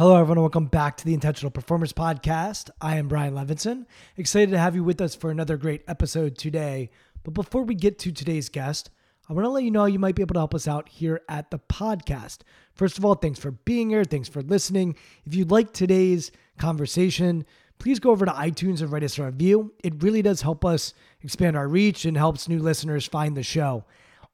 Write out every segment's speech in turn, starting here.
Hello, everyone. Welcome back to the Intentional Performers Podcast. I am Brian Levinson. Excited to have you with us for another great episode today. But before we get to today's guest, I want to let you know you might be able to help us out here at the podcast. First of all, thanks for being here. Thanks for listening. If you like today's conversation, please go over to iTunes and write us a review. It really does help us expand our reach and helps new listeners find the show.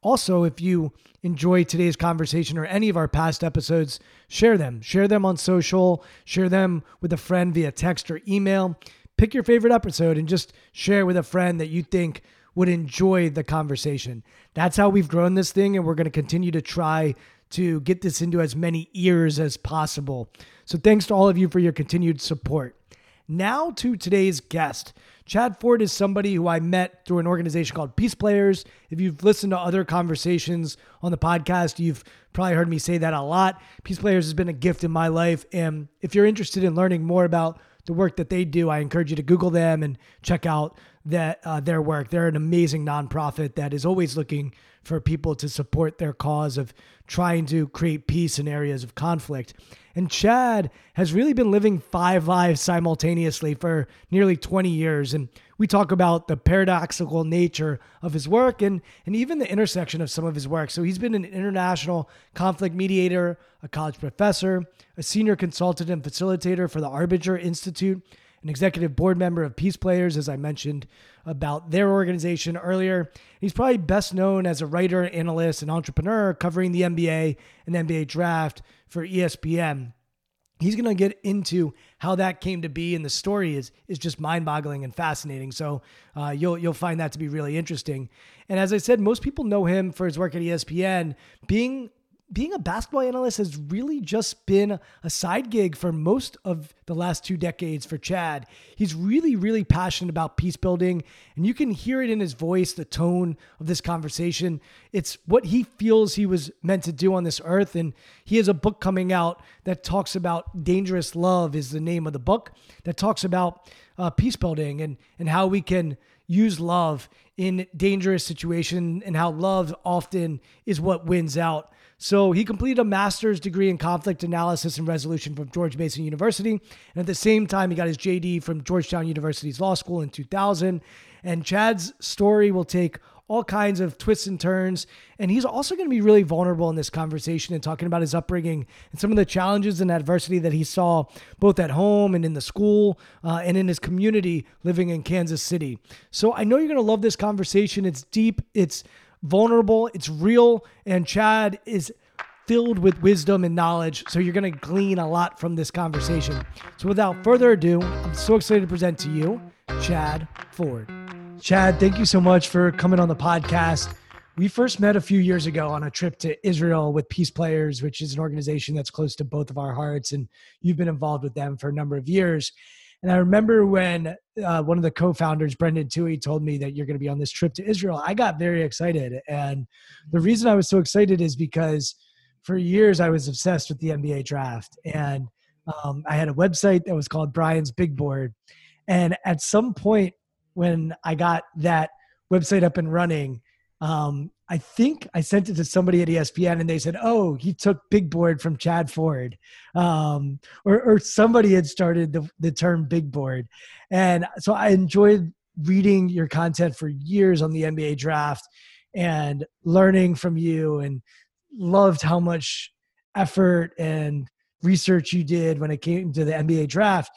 Also, if you enjoy today's conversation or any of our past episodes, share them. Share them on social, share them with a friend via text or email. Pick your favorite episode and just share with a friend that you think would enjoy the conversation. That's how we've grown this thing, and we're going to continue to try to get this into as many ears as possible. So, thanks to all of you for your continued support. Now to today's guest. Chad Ford is somebody who I met through an organization called Peace Players. If you've listened to other conversations on the podcast, you've probably heard me say that a lot. Peace Players has been a gift in my life. And if you're interested in learning more about the work that they do, I encourage you to Google them and check out that uh, their work. They're an amazing nonprofit that is always looking for people to support their cause of trying to create peace in areas of conflict. And Chad has really been living five lives simultaneously for nearly 20 years. And we talk about the paradoxical nature of his work and, and even the intersection of some of his work. So he's been an international conflict mediator, a college professor, a senior consultant and facilitator for the Arbinger Institute, an executive board member of Peace Players, as I mentioned about their organization earlier. He's probably best known as a writer, analyst, and entrepreneur covering the NBA and NBA draft for ESPN. He's going to get into how that came to be, and the story is is just mind-boggling and fascinating. So uh, you'll you'll find that to be really interesting. And as I said, most people know him for his work at ESPN, being being a basketball analyst has really just been a side gig for most of the last two decades for Chad. He's really, really passionate about peace building, and you can hear it in his voice, the tone of this conversation. It's what he feels he was meant to do on this earth. And he has a book coming out that talks about dangerous love, is the name of the book, that talks about uh, peace building and, and how we can use love in dangerous situations and how love often is what wins out. So he completed a master's degree in conflict analysis and resolution from George Mason University. And at the same time, he got his JD from Georgetown University's law school in 2000. And Chad's story will take all kinds of twists and turns. And he's also going to be really vulnerable in this conversation and talking about his upbringing and some of the challenges and adversity that he saw both at home and in the school uh, and in his community living in Kansas City. So I know you're going to love this conversation. It's deep, it's vulnerable, it's real, and Chad is filled with wisdom and knowledge. So you're going to glean a lot from this conversation. So without further ado, I'm so excited to present to you Chad Ford. Chad, thank you so much for coming on the podcast. We first met a few years ago on a trip to Israel with Peace Players, which is an organization that's close to both of our hearts. And you've been involved with them for a number of years. And I remember when uh, one of the co-founders, Brendan Tuohey, told me that you're going to be on this trip to Israel. I got very excited, and the reason I was so excited is because for years I was obsessed with the NBA draft, and um, I had a website that was called Brian's Big Board. And at some point, when I got that website up and running, um, I think I sent it to somebody at ESPN and they said, oh, he took big board from Chad Ford. Um, or, or somebody had started the, the term big board. And so I enjoyed reading your content for years on the NBA draft and learning from you and loved how much effort and research you did when it came to the NBA draft.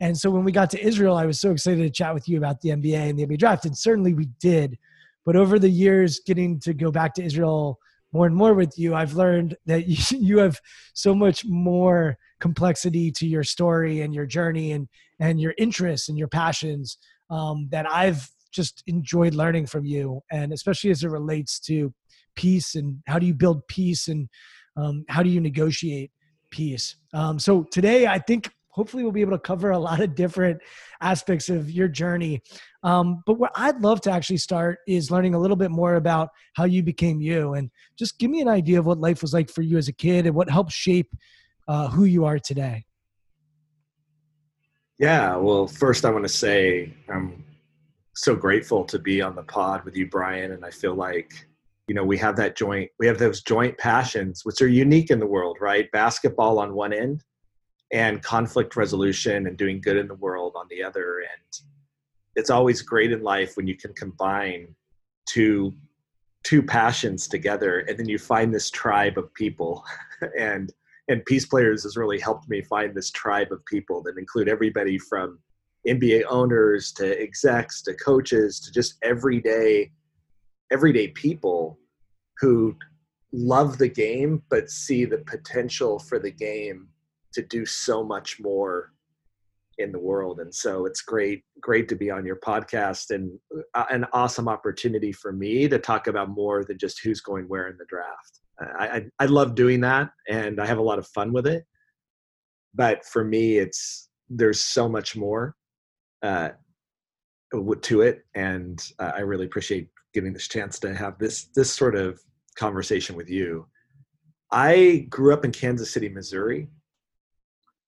And so when we got to Israel, I was so excited to chat with you about the NBA and the NBA draft. And certainly we did. But over the years, getting to go back to Israel more and more with you, I've learned that you, have so much more complexity to your story and your journey and, and your interests and your passions um, that I've just enjoyed learning from you. And especially as it relates to peace and how do you build peace and um, how do you negotiate peace. Um, so today, I think hopefully we'll be able to cover a lot of different aspects of your journey. Um, but what I'd love to actually start is learning a little bit more about how you became you and just give me an idea of what life was like for you as a kid and what helped shape uh, who you are today. Yeah, well, first I want to say I'm so grateful to be on the pod with you, Brian, and I feel like you know we have that joint we have those joint passions which are unique in the world right basketball on one end and conflict resolution and doing good in the world on the other. And it's always great in life when you can combine two two passions together and then you find this tribe of people. And and peace players has really helped me find this tribe of people that include everybody from nba owners to execs to coaches to just everyday everyday people who love the game but see the potential for the game to do so much more in the world. And so it's great great to be on your podcast and uh, an awesome opportunity for me to talk about more than just who's going where in the draft. I, I, I love doing that and i have a lot of fun with it. But for me it's there's so much more uh, to it. And uh, i really appreciate getting this chance to have this this sort of conversation with you. I grew up in Kansas City, Missouri,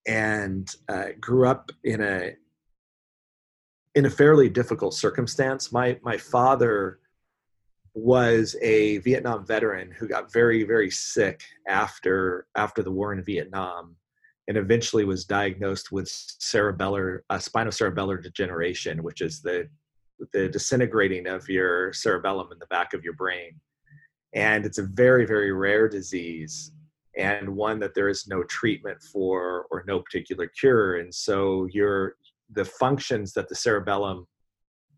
and uh, grew up in a in a fairly difficult circumstance. My my father was a Vietnam veteran who got very very sick after after the war in Vietnam, and eventually was diagnosed with cerebellar uh, spinocerebellar degeneration, which is the the disintegrating of your cerebellum in the back of your brain and it's a very very rare disease and one that there is no treatment for or no particular cure and so your the functions that the cerebellum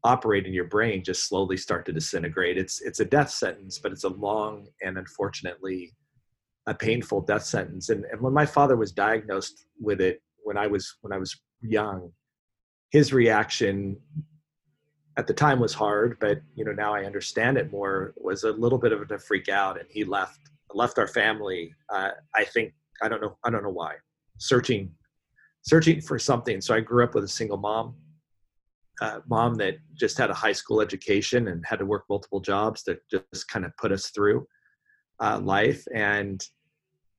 operate in your brain just slowly start to disintegrate it's it's a death sentence but it's a long and unfortunately a painful death sentence and, and when my father was diagnosed with it when i was when i was young his reaction at the time was hard, but you know now I understand it more. Was a little bit of a freak out, and he left left our family. Uh, I think I don't know I don't know why, searching searching for something. So I grew up with a single mom, uh, mom that just had a high school education and had to work multiple jobs that just kind of put us through uh, life. And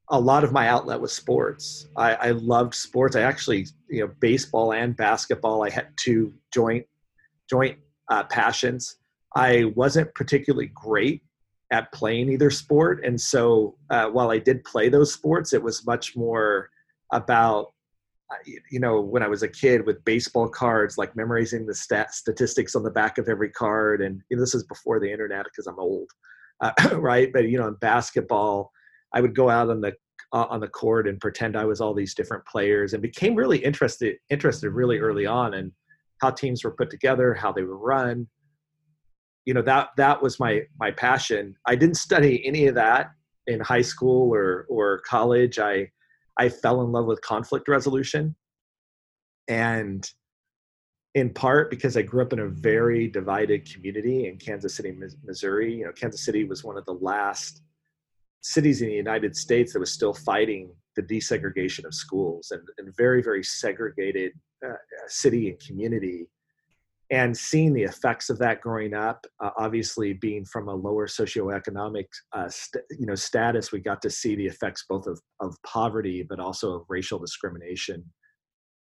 a lot of my outlet was sports. I, I loved sports. I actually, you know, baseball and basketball. I had two joint joint uh, passions. I wasn't particularly great at playing either sport, and so uh, while I did play those sports, it was much more about uh, you know when I was a kid with baseball cards, like memorizing the stat statistics on the back of every card, and you know, this is before the internet because I'm old, uh, right? But you know, in basketball, I would go out on the uh, on the court and pretend I was all these different players, and became really interested interested really early on, and how teams were put together, how they were run. You know, that that was my my passion. I didn't study any of that in high school or or college. I I fell in love with conflict resolution. And in part because I grew up in a very divided community in Kansas City, Missouri. You know, Kansas City was one of the last cities in the United States that was still fighting the desegregation of schools and, and very, very segregated uh, city and community. And seeing the effects of that growing up uh, obviously being from a lower socioeconomic uh, st- you know status we got to see the effects both of, of poverty but also of racial discrimination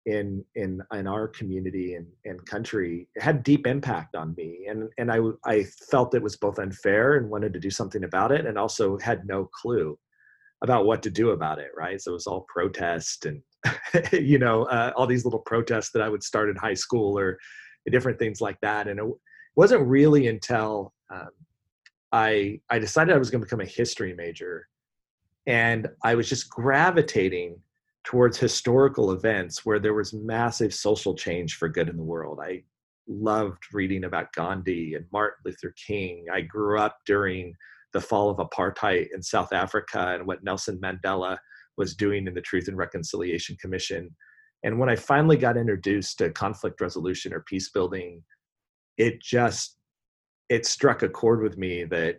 in in in our community and, and country. It had deep impact on me and and I I felt it was both unfair and wanted to do something about it and also had no clue about what to do about it right? So it was all protest and you know uh, all these little protests that I would start in high school or different things like that and it wasn't really until um, I I decided I was going to become a history major and I was just gravitating towards historical events where there was massive social change for good in the world. I loved reading about Gandhi and Martin Luther King. I grew up during the fall of apartheid in South Africa and what Nelson Mandela was doing in the Truth and Reconciliation Commission. And when I finally got introduced to conflict resolution or peace building, it just it struck a chord with me that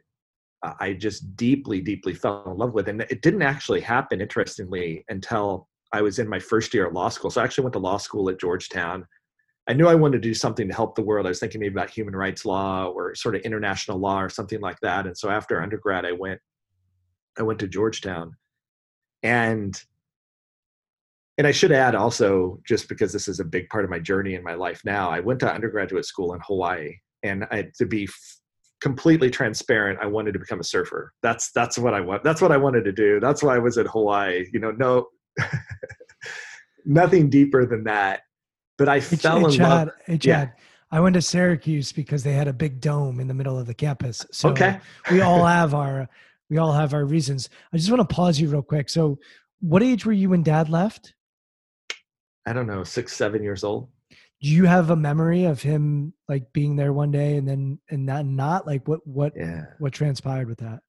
I just deeply, deeply fell in love with. And it didn't actually happen, interestingly, until I was in my first year of law school. So I actually went to law school at Georgetown. I knew I wanted to do something to help the world. I was thinking maybe about human rights law or sort of international law or something like that. And so after undergrad, I went, I went to Georgetown, and and I should add also, just because this is a big part of my journey in my life now, I went to undergraduate school in Hawaii, and I, to be f- completely transparent, I wanted to become a surfer. That's that's what I want. That's what I wanted to do. That's why I was at Hawaii. You know, no, nothing deeper than that. But I hey, fell hey, in Chad, love. Hey, Chad. Yeah. I went to Syracuse because they had a big dome in the middle of the campus. So okay. we all have our we all have our reasons. I just want to pause you real quick. So what age were you when dad left? I don't know, six, seven years old. Do you have a memory of him like being there one day and then and not not like what what yeah. what transpired with that?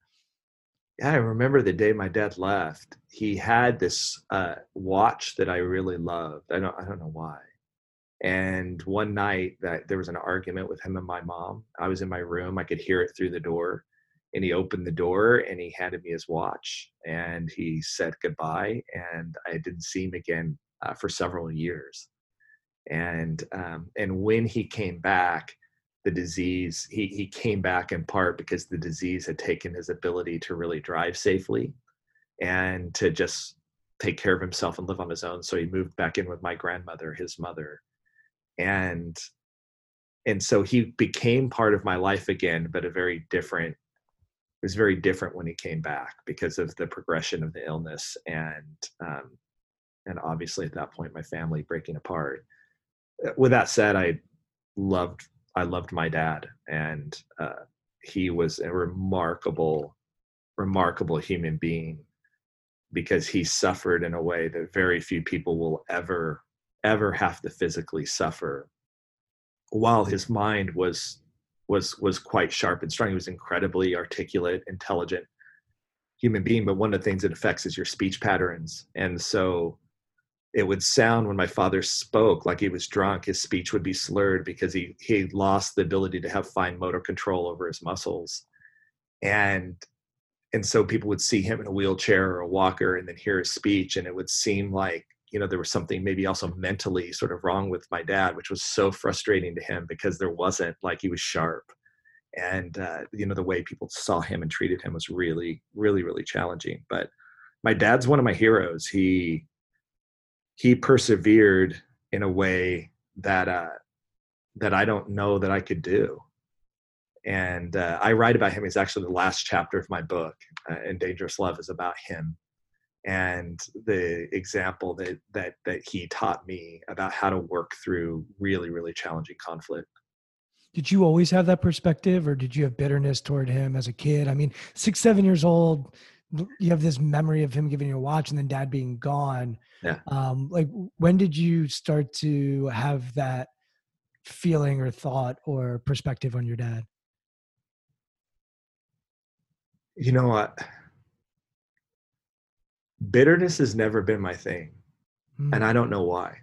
yeah, I remember the day my dad left. He had this uh, watch that I really loved. I don't, I don't know why. And one night that there was an argument with him and my mom. I was in my room. I could hear it through the door. And he opened the door and he handed me his watch and he said goodbye. And I didn't see him again uh, for several years. And um, and when he came back, the disease he, he came back in part because the disease had taken his ability to really drive safely and to just take care of himself and live on his own so he moved back in with my grandmother his mother and and so he became part of my life again but a very different it was very different when he came back because of the progression of the illness and um, and obviously at that point my family breaking apart with that said i loved I loved my dad, and uh, he was a remarkable, remarkable human being because he suffered in a way that very few people will ever, ever have to physically suffer. While his mind was was was quite sharp and strong, he was incredibly articulate, intelligent human being. But one of the things it affects is your speech patterns, and so it would sound when my father spoke like he was drunk his speech would be slurred because he he lost the ability to have fine motor control over his muscles. And and so people would see him in a wheelchair or a walker and then hear his speech and it would seem like you know there was something maybe also mentally sort of wrong with my dad which was so frustrating to him because there wasn't like he was sharp. And uh, you know the way people saw him and treated him was really really really challenging. But my dad's one of my heroes. He he persevered in a way that uh, that I don't know that I could do. And uh, I write about him. He's actually the last chapter of my book, uh, and Dangerous Love is about him and the example that that that he taught me about how to work through really really challenging conflict. Did you always have that perspective, or did you have bitterness toward him as a kid? I mean, six, seven years old, you have this memory of him giving you a watch and then dad being gone. Yeah. Um like when did you start to have that feeling or thought or perspective on your dad? You know what? Bitterness has never been my thing mm. and i don't know why.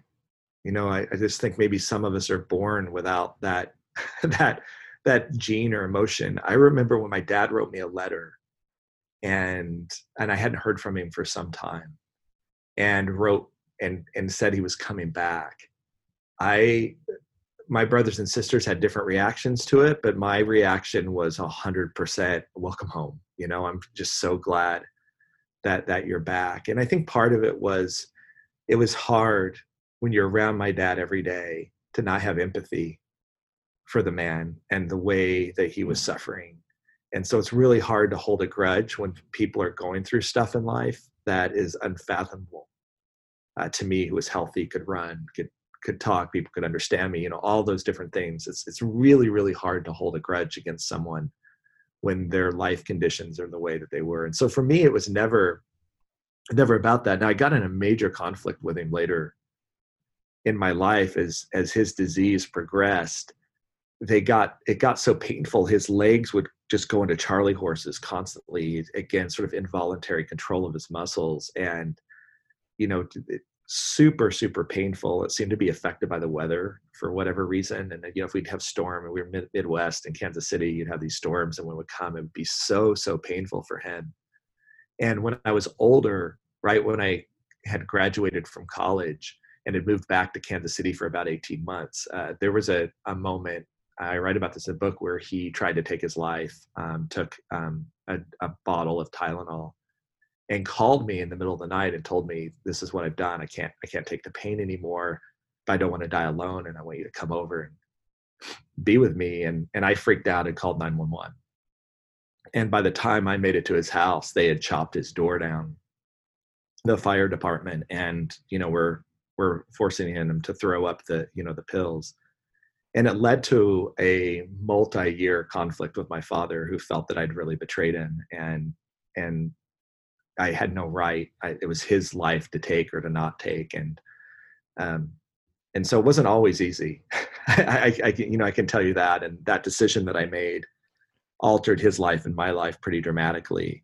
You know I, I just think maybe some of us are born without that that that gene or emotion. I remember when my dad wrote me a letter and and I hadn't heard from him for some time, and wrote and and said he was coming back. I my brothers and sisters had different reactions to it, but my reaction was a hundred percent welcome home. You know, I'm just so glad that that you're back. And I think part of it was it was hard when you're around my dad every day to not have empathy for the man and the way that he was suffering. And so it's really hard to hold a grudge when people are going through stuff in life that is unfathomable. Uh, to me, who was healthy, could run, could could talk, people could understand me, you know, all those different things. It's it's really, really hard to hold a grudge against someone when their life conditions are the way that they were. And so for me, it was never never about that. Now I got in a major conflict with him later in my life as as his disease progressed. They got it got so painful. His legs would just going to Charlie horses constantly. Again, sort of involuntary control of his muscles, and you know, super super painful. It seemed to be affected by the weather for whatever reason. And you know, if we'd have storm, and we were mid- Midwest in Kansas City, you'd have these storms, and when it would come, it would be so so painful for him. And when I was older, right when I had graduated from college and had moved back to Kansas City for about 18 months, uh, there was a, a moment, I write about this in a book, where he tried to take his life, um, took um, a, a bottle of Tylenol and called me in the middle of the night and told me this is what I've done. I can't I can't take the pain anymore. But I don't want to die alone and I want you to come over and be with me. And and I freaked out and called 911. And by the time I made it to his house, they had chopped his door down, the fire department, and you know, we're we're forcing him to throw up the, you know, the pills. And it led to a multi-year conflict with my father who felt that I'd really betrayed him and and I had no right. I, it was his life to take or to not take, and um, and so it wasn't always easy. I, I, I, you know, I can tell you that, and that decision that I made altered his life and my life pretty dramatically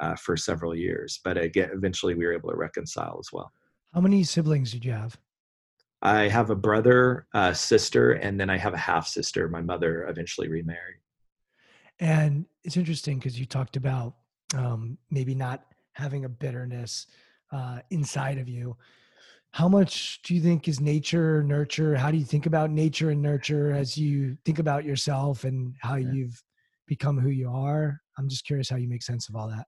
uh, for several years. But again, eventually we were able to reconcile as well. How many siblings did you have? I have a brother, a sister, and then I have a half sister. My mother eventually remarried. And it's interesting because you talked about um, maybe not having a bitterness uh, inside of you. How much do you think is nature, nurture? How do you think about nature and nurture as you think about yourself and how yeah. you've become who you are? I'm just curious how you make sense of all that.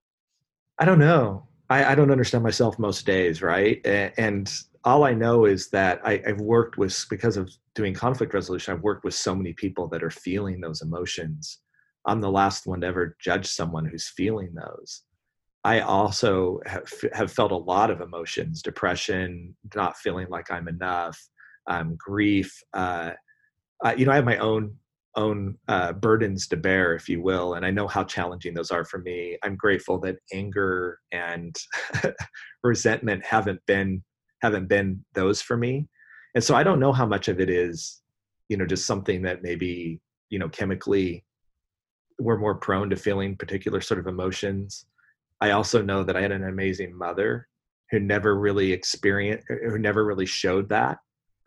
I don't know. I, I don't understand myself most days, right? And all I know is that I, I've worked with, because of doing conflict resolution, I've worked with so many people that are feeling those emotions. I'm the last one to ever judge someone who's feeling those. I also have, have felt a lot of emotions depression, not feeling like I'm enough, um, grief. Uh, you know, I have my own own uh, burdens to bear, if you will, and I know how challenging those are for me. I'm grateful that anger and resentment haven't been haven't been those for me, and so I don't know how much of it is, you know, just something that maybe you know chemically we're more prone to feeling particular sort of emotions I also know that I had an amazing mother who never really experienced, who never really showed that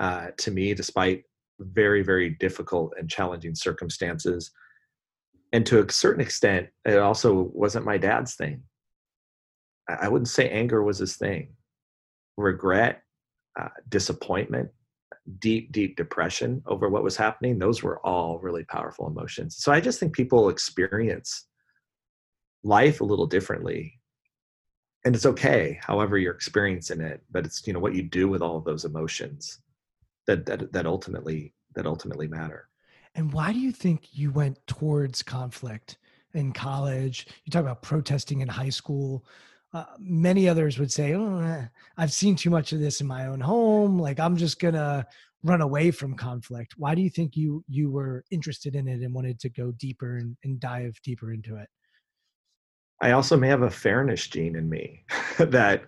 uh, to me, despite very, very difficult and challenging circumstances. And to a certain extent, it also wasn't my dad's thing. I wouldn't say anger was his thing. Regret, uh, disappointment, deep, deep depression over what was happening, those were all really powerful emotions. So I just think people experience life a little differently. And it's okay however you're experiencing it but it's you know what you do with all of those emotions that that that ultimately that ultimately matter. And why do you think you went towards conflict in college? You talk about protesting in high school uh, many others would say oh, eh, i've seen too much of this in my own home like i'm just gonna run away from conflict. Why do you think you you were interested in it and wanted to go deeper and, and dive deeper into it? I also may have a fairness gene in me that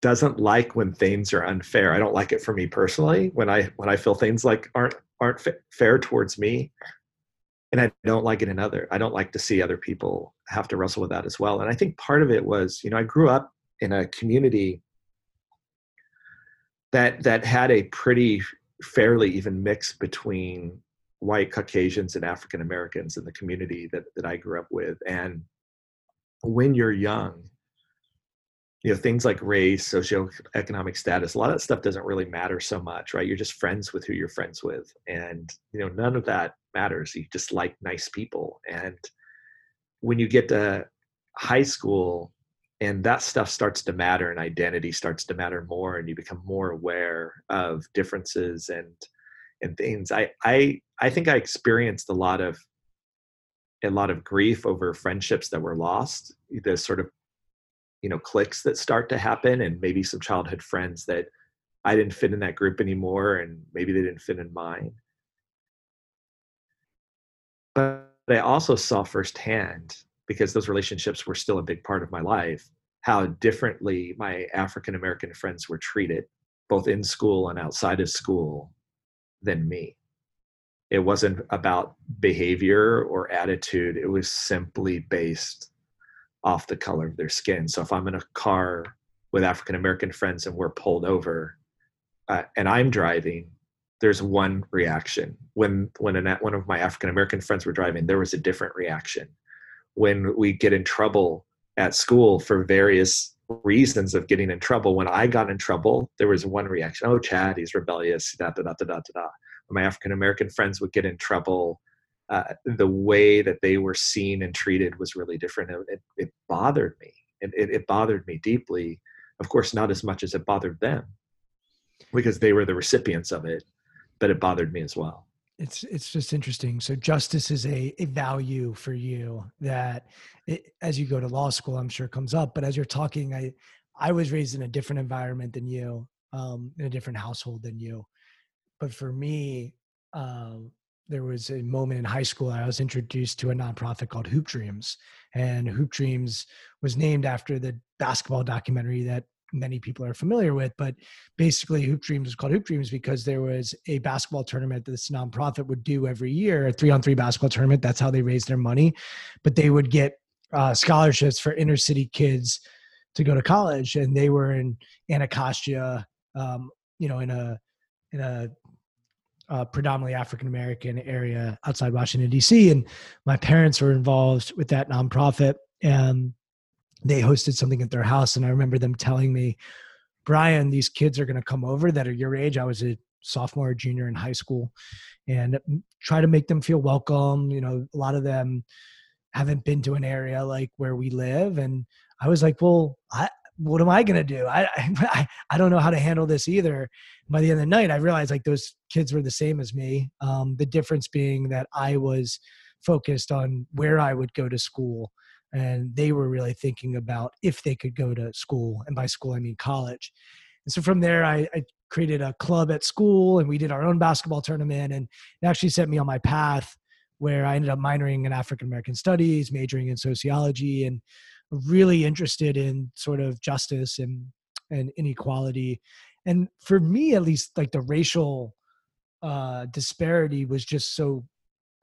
doesn't like when things are unfair. I don't like it for me personally. When I when I feel things like aren't aren't fair towards me, and I don't like it in other. I don't like to see other people have to wrestle with that as well. And I think part of it was, you know, I grew up in a community that that had a pretty fairly even mix between white Caucasians and African Americans in the community that that I grew up with, and when you're young, you know things like race socioeconomic status a lot of that stuff doesn't really matter so much right? You're just friends with who you're friends with and you know none of that matters. You just like nice people and when you get to high school and that stuff starts to matter and identity starts to matter more and you become more aware of differences and and things i i i think i experienced a lot of a lot of grief over friendships that were lost the sort of you know clicks that start to happen and maybe some childhood friends that i didn't fit in that group anymore and maybe they didn't fit in mine. But i also saw firsthand because those relationships were still a big part of my life how differently my african american friends were treated both in school and outside of school than me. It wasn't about behavior or attitude it was simply based off the color of their skin. So if I'm in a car with African American friends and we're pulled over, uh, and I'm driving, there's one reaction. When when an, one of my African American friends were driving, there was a different reaction. When we get in trouble at school for various reasons of getting in trouble, when I got in trouble, there was one reaction: "Oh, Chad, he's rebellious." Da da da da da da. When my African American friends would get in trouble, uh, the way that they were seen and treated was really different. It, it bothered me. It, it, it bothered me deeply. Of course, not as much as it bothered them because they were the recipients of it, but it bothered me as well. It's it's just interesting. So justice is a, a value for you that it, as you go to law school, I'm sure comes up. But as you're talking, I I was raised in a different environment than you, um, in a different household than you. But for me, um, there was a moment in high school I was introduced to a nonprofit called Hoop Dreams, and Hoop Dreams was named after the basketball documentary that many people are familiar with. But basically, Hoop Dreams was called Hoop Dreams because there was a basketball tournament that this nonprofit would do every year, a three-on-three basketball tournament. That's how they raised their money, but they would get uh, scholarships for inner city kids to go to college, and they were in Anacostia, um, you know, in a in a uh, predominantly African American area outside Washington D.C. And my parents were involved with that nonprofit, and they hosted something at their house. And I remember them telling me, "Brian, these kids are going to come over that are your age." I was a sophomore, junior in high school, and try to make them feel welcome. You know, a lot of them haven't been to an area like where we live, and I was like, "Well, I, what am I going to do? I, I, I don't know how to handle this either. By the end of the night, I realized like those kids were the same as me. Um, the difference being that I was focused on where I would go to school, and they were really thinking about if they could go to school, and by school I mean college. And so from there, I, I created a club at school, and we did our own basketball tournament, and it actually set me on my path where I ended up minoring in African American studies, majoring in sociology, and really interested in sort of justice and and inequality. And for me at least like the racial uh disparity was just so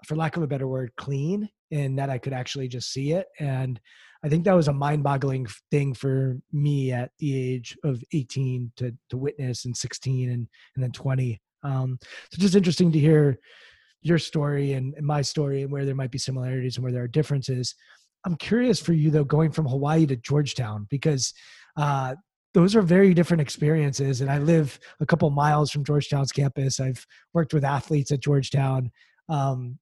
for lack of a better word clean and that i could actually just see it. And i think that was a mind-boggling thing for me at the age of 18 to to witness and 16 and and then 20 um so just interesting to hear your story and my story and where there might be similarities and where there are differences I'm curious for you though, going from Hawaii to Georgetown because uh, those are very different experiences. And I live a couple miles from Georgetown's campus. I've worked with athletes at Georgetown. Um,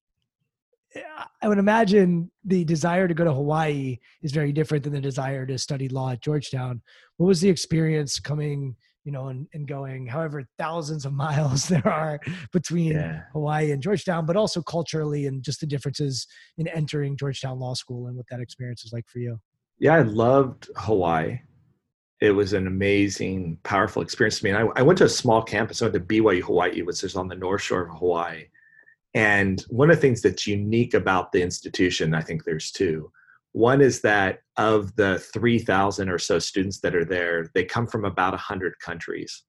I would imagine the desire to go to Hawaii is very different than the desire to study law at Georgetown. What was the experience coming you know, and, and going however thousands of miles there are between yeah. Hawaii and Georgetown, but also culturally and just the differences in entering Georgetown Law School and what that experience was like for you. Yeah, I loved Hawaii. It was an amazing, powerful experience to me. And I, I went to a small campus. I went to BYU Hawaii, which is on the north shore of Hawaii. And one of the things that's unique about the institution, I think there's two, one is that of the 3,000 or so students that are there, they come from about 100 countries.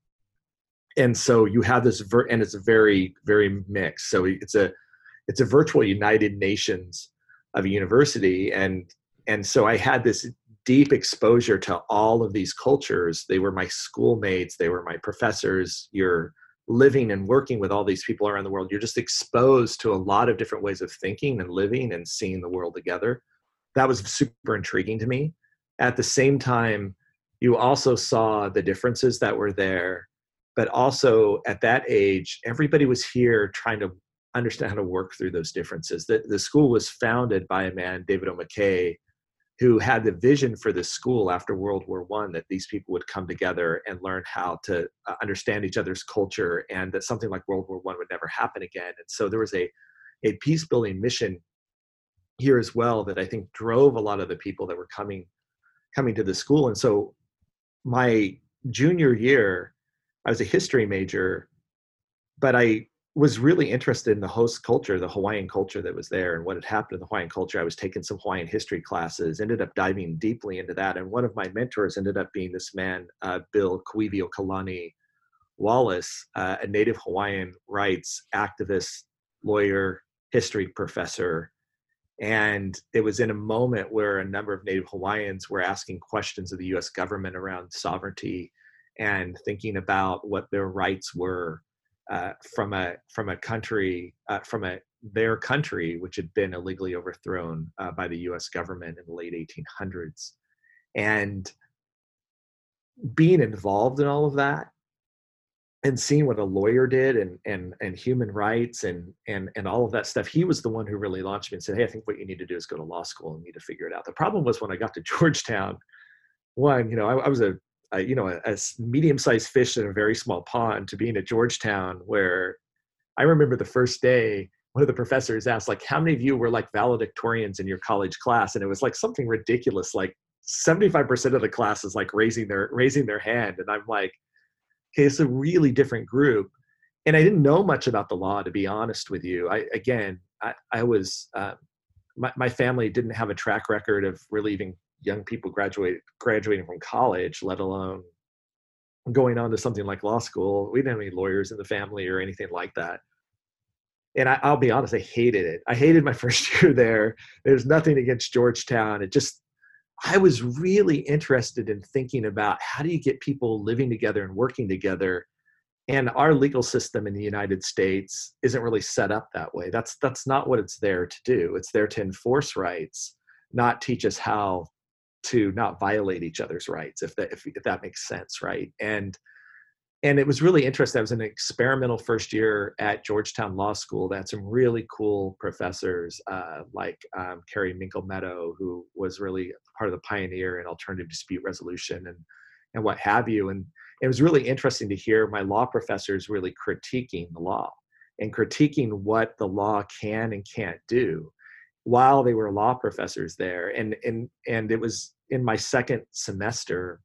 And so you have this, and it's very, very mixed. So it's a, it's a virtual United Nations of a university, and and so I had this deep exposure to all of these cultures. They were my schoolmates, they were my professors. You're living and working with all these people around the world. You're just exposed to a lot of different ways of thinking and living and seeing the world together that was super intriguing to me. At the same time, you also saw the differences that were there but also at that age everybody was here trying to understand how to work through those differences. The, the school was founded by a man david o. Mckay who had the vision for this school after world war one that these people would come together and learn how to uh, understand each other's culture and that something like world war one would never happen again. And so there was a, a peace building mission here as well that i think drove a lot of the people that were coming coming to the school and so my junior year, I was a history major, but I was really interested in the host culture, the Hawaiian culture that was there and what had happened in the Hawaiian culture. I was taking some Hawaiian history classes, ended up diving deeply into that. And one of my mentors ended up being this man, uh, Bill Kuivi'okalani Wallace, uh, a native Hawaiian rights activist, lawyer, history professor, and it was in a moment where a number of Native Hawaiians were asking questions of the US government around sovereignty and thinking about what their rights were uh, from a from a country uh, from a their country which had been illegally overthrown uh, by the US government in the late 1800s and being involved in all of that and seeing what a lawyer did and and and human rights and and and all of that stuff he was the one who really launched me and said hey i think what you need to do is go to law school and need to figure it out. The problem was when i got to georgetown one you know i, I was a, a, you know a, a medium-sized fish in a very small pond to being at georgetown where i remember the first day one of the professors asked like how many of you were like valedictorians in your college class? And it was like something ridiculous like 75% of the class is like raising their raising their hand. And i'm like okay it's a really different group and i didn't know much about the law to be honest with you i again i, I was uh, my, my family didn't have a track record of really even young people graduate graduating from college let alone going on to something like law school we didn't have any lawyers in the family or anything like that and I, will be honest, I hated it. I hated my first year there. There's nothing against Georgetown. It just I was really interested in thinking about how do you get people living together and working together. And our legal system in the United States isn't really set up that way. That's that's not what it's there to do. It's there to enforce rights, not teach us how to not violate each other's rights, if that if, if that makes sense, right? And and it was really interesting. I was in an experimental first year at Georgetown Law School that had some really cool professors uh, like um, Carrie Menkel-Meadow, who was really part of the pioneer in alternative dispute resolution and and what have you. And it was really interesting to hear my law professors really critiquing the law and critiquing what the law can and can't do while they were law professors there. And and and it was in my second semester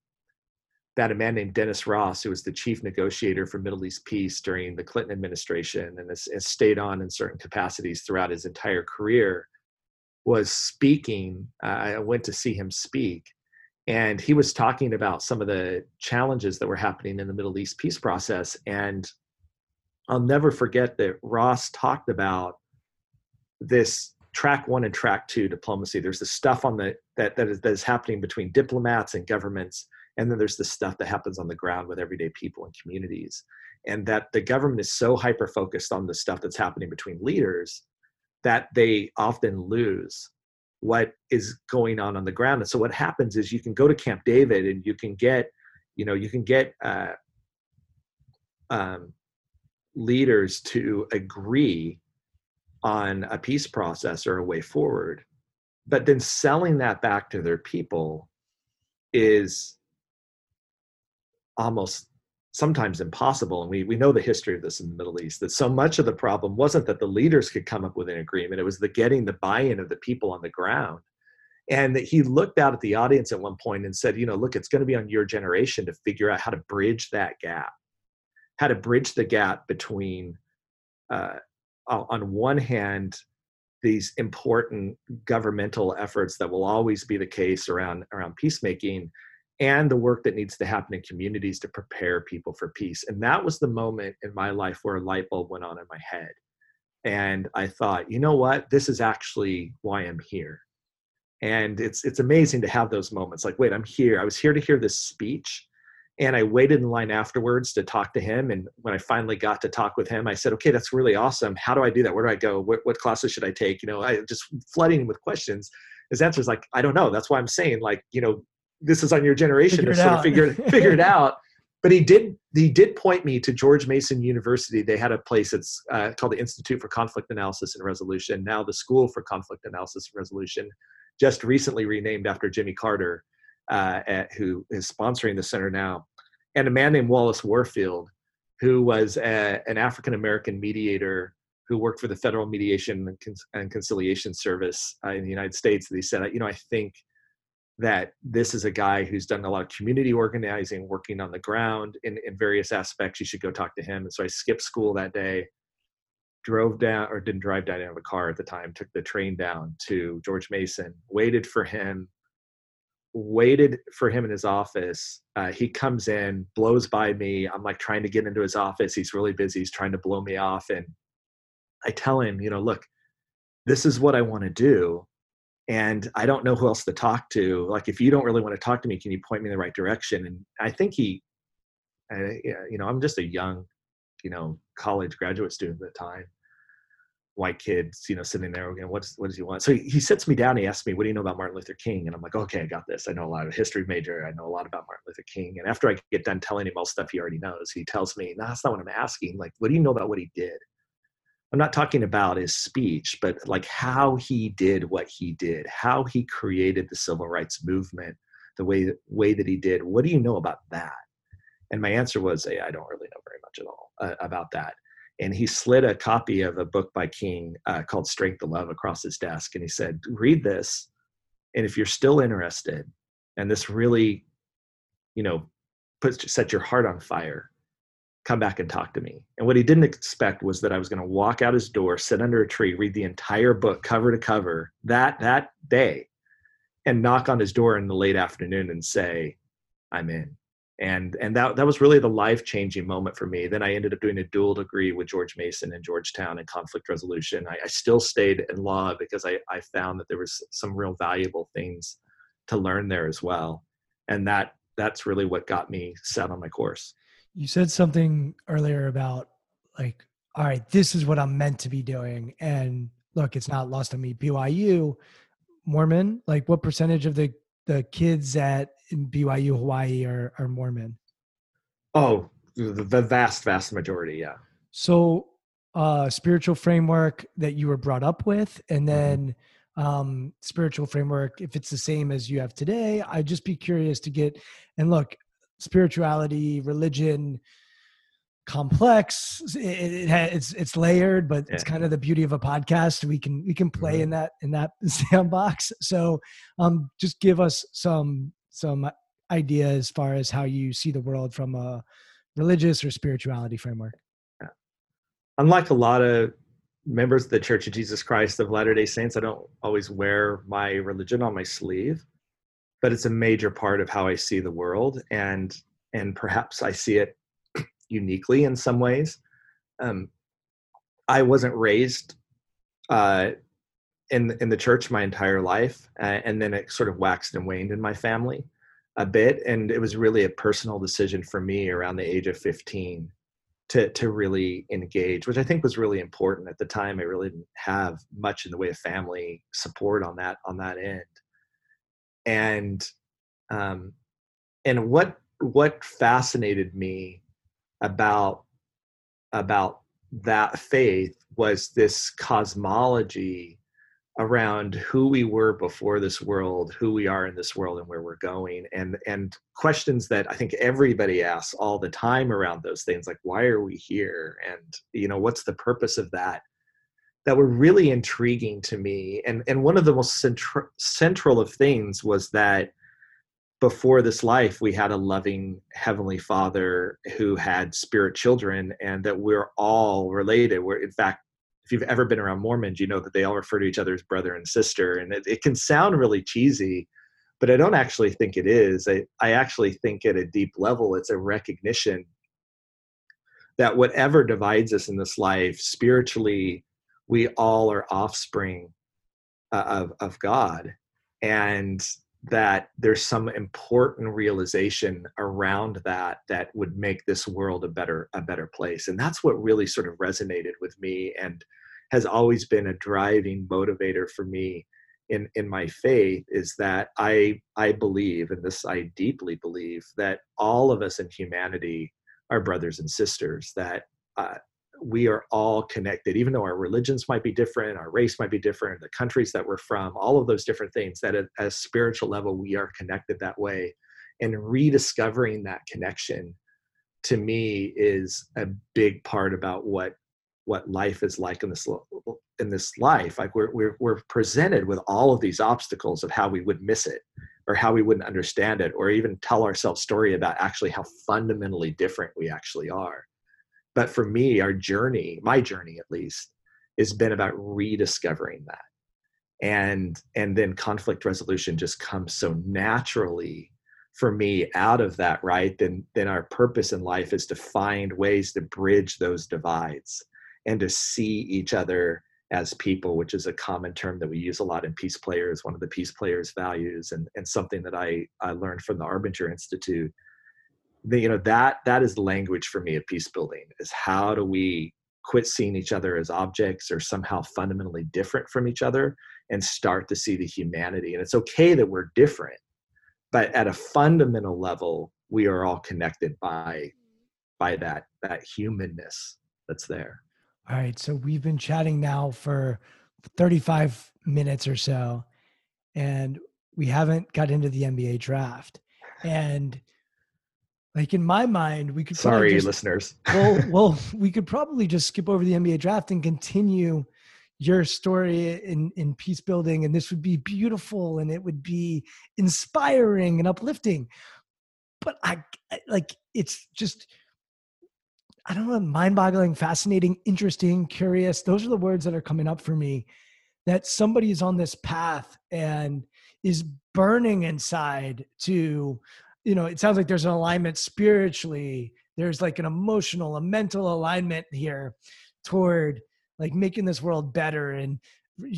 that a man named Dennis Ross, who was the chief negotiator for Middle East peace during the Clinton administration and has, has, stayed on in certain capacities throughout his entire career, was speaking. Uh, I went to see him speak, and he was talking about some of the challenges that were happening in the Middle East peace process. And I'll never forget that Ross talked about this track one and track two diplomacy. There's the stuff on the that that is, that is happening between diplomats and governments and then there's the stuff that happens on the ground with everyday people and communities. And that the government is so hyper focused on the stuff that's happening between leaders that they often lose what is going on on the ground. And so what happens is you can go to camp david and you can get you know you can get uh, um, leaders to agree on a peace process or a way forward. But then selling that back to their people is almost sometimes impossible. And we, we know the history of this in the Middle East, that so much of the problem wasn't that the leaders could come up with an agreement, it was the getting the buy in of the people on the ground. And he looked out at the audience at one point and said, you know, look, it's going to be on your generation to figure out how to bridge that gap, how to bridge the gap between, uh, on one hand, these important governmental efforts that will always be the case around around peacemaking and the work that needs to happen in communities to prepare people for peace. And that was the moment in my life where a light bulb went on in my head. And I thought, you know what? This is actually why I'm here. And it's it's amazing to have those moments like, wait, I'm here. I was here to hear this speech. And I waited in line afterwards to talk to him. And when I finally got to talk with him, I said, okay, that's really awesome. How do I do that? Where do I go? What, what classes should I take? You know, I just flooding him with questions. His answer is like, I don't know. That's why I'm saying, like, you know, this is on your generation Figure to sort out. of figure figure it out. But he did he did point me to George Mason University. They had a place that's uh, called the Institute for Conflict Analysis and Resolution, now the School for Conflict Analysis and Resolution, just recently renamed after Jimmy Carter, uh, at, who is sponsoring the center now, and a man named Wallace Warfield, who was a, an African American mediator who worked for the Federal Mediation and, Con- and Conciliation Service uh, in the United States. And he said, you know, I think that this is a guy who's done a lot of community organizing, working on the ground in, in various aspects. You should go talk to him. And so I skipped school that day, drove down, or didn't drive down, I have a car at the time, took the train down to George Mason, waited for him, waited for him in his office. Uh, he comes in, blows by me. I'm like trying to get into his office. He's really busy. He's trying to blow me off. And I tell him, you know, look, this is what I want to do. And I don't know who else to talk to. Like, if you don't really want to talk to me, can you point me in the right direction? And I think he, yeah, you know, I'm just a young, you know, college graduate student at the time, white kids, you know, sitting there again. What's what does he want? So he, he sits me down. He asks me, "What do you know about Martin Luther King?" And I'm like, "Okay, I got this. I know a lot of history major. I know a lot about Martin Luther King." And after I get done telling him all stuff he already knows, he tells me, "No, that's not what I'm asking. Like, what do you know about what he did?" I'm not talking about his speech, but like how he did what he did, how he created the civil rights movement, the way way that he did. What do you know about that? And my answer was, hey, I don't really know very much at all uh, about that. And he slid a copy of a book by King uh, called Strength of Love across his desk, and he said, "Read this, and if you're still interested, and this really, you know, puts set your heart on fire." Come back and talk to me. And what he didn't expect was that I was going to walk out his door, sit under a tree, read the entire book cover to cover that that day, and knock on his door in the late afternoon and say, "I'm in." And and that that was really the life changing moment for me. Then I ended up doing a dual degree with George Mason in Georgetown in conflict resolution. I, I still stayed in law because I, I found that there was some real valuable things to learn there as well. And that that's really what got me set on my course. You said something earlier about like, all right, this is what I'm meant to be doing. And look, it's not lost on me. BYU, Mormon, like what percentage of the the kids at in BYU Hawaii are are Mormon? Oh, the, the vast, vast majority, yeah. So, uh, spiritual framework that you were brought up with, and then um, spiritual framework, if it's the same as you have today, I'd just be curious to get and look, spirituality, religion, complex. It, it, ha- it's it's layered, but it's kind of the beauty of a podcast. We can we can play Mhm. in that in that sandbox. So, um, just give us some some idea as far as how you see the world from a religious or spirituality framework. unlike a lot of members of the Church of Jesus Christ of Latter day Saints, I don't always wear my religion on my sleeve, but it's a major part of how I see the world. And, and perhaps I see it uniquely in some ways. Um, I wasn't raised uh, in, in the church my entire life, uh, and then it sort of waxed and waned in my family a bit. And it was really a personal decision for me around the age of 15 to to really engage, which I think was really important at the time. I really didn't have much in the way of family support on that on that end, and um, and what what fascinated me about about that faith was this cosmology around who we were before this world, who we are in this world, and where we're going, and and questions that I think everybody asks all the time around those things, like why are we here, and you know what's the purpose of that, that were really intriguing to me, and and one of the most central central of things was that before this life we had a loving heavenly father who had spirit children and that we're all related we're in fact if you've ever been around Mormons, you know that they all refer to each other as brother and sister. And it, it can sound really cheesy, but I don't actually think it is. I, I actually think at a deep level, it's a recognition that whatever divides us in this life, spiritually, we all are offspring uh, of, of God. And that there's some important realization around that that would make this world a better a better place and that's what really sort of resonated with me and has always been a driving motivator for me in in my faith is that I I believe, and this I deeply believe, that all of us in humanity are brothers and sisters. That uh, we are all connected, even though our religions might be different, our race might be different, the countries that we're from, all of those different things. That at, a spiritual level, we are connected that way, and rediscovering that connection to me is a big part about what what life is like in this in this life. Like we're, we're we're presented with all of these obstacles of how we would miss it or how we wouldn't understand it or even tell ourselves story about actually how fundamentally different we actually are but for me our journey my journey at least has been about rediscovering that and and then conflict resolution just comes so naturally for me out of that right then then our purpose in life is to find ways to bridge those divides and to see each other as people, which is a common term that we use a lot in peace players, one of the peace players values and, and something that I, I learned from the Arbinger Institute. The, you know, that that is language for me of peace building is how do we quit seeing each other as objects or somehow fundamentally different from each other and start to see the humanity. And it's okay that we're different, but at a fundamental level, we are all connected by by that that humanness that's there. All right. So we've been chatting now for 35 minutes or so, and we haven't got into the NBA draft. And like in my mind, we could sorry, just, listeners. well, well, we could probably just skip over the NBA draft and continue your story in in peace building, and this would be beautiful, and it would be inspiring and uplifting. But I like it's just I don't know, mind boggling, fascinating, interesting, curious. Those are the words that are coming up for me. That somebody is on this path and is burning inside to, you know, it sounds like there's an alignment spiritually. There's like an emotional, a mental alignment here toward like making this world better and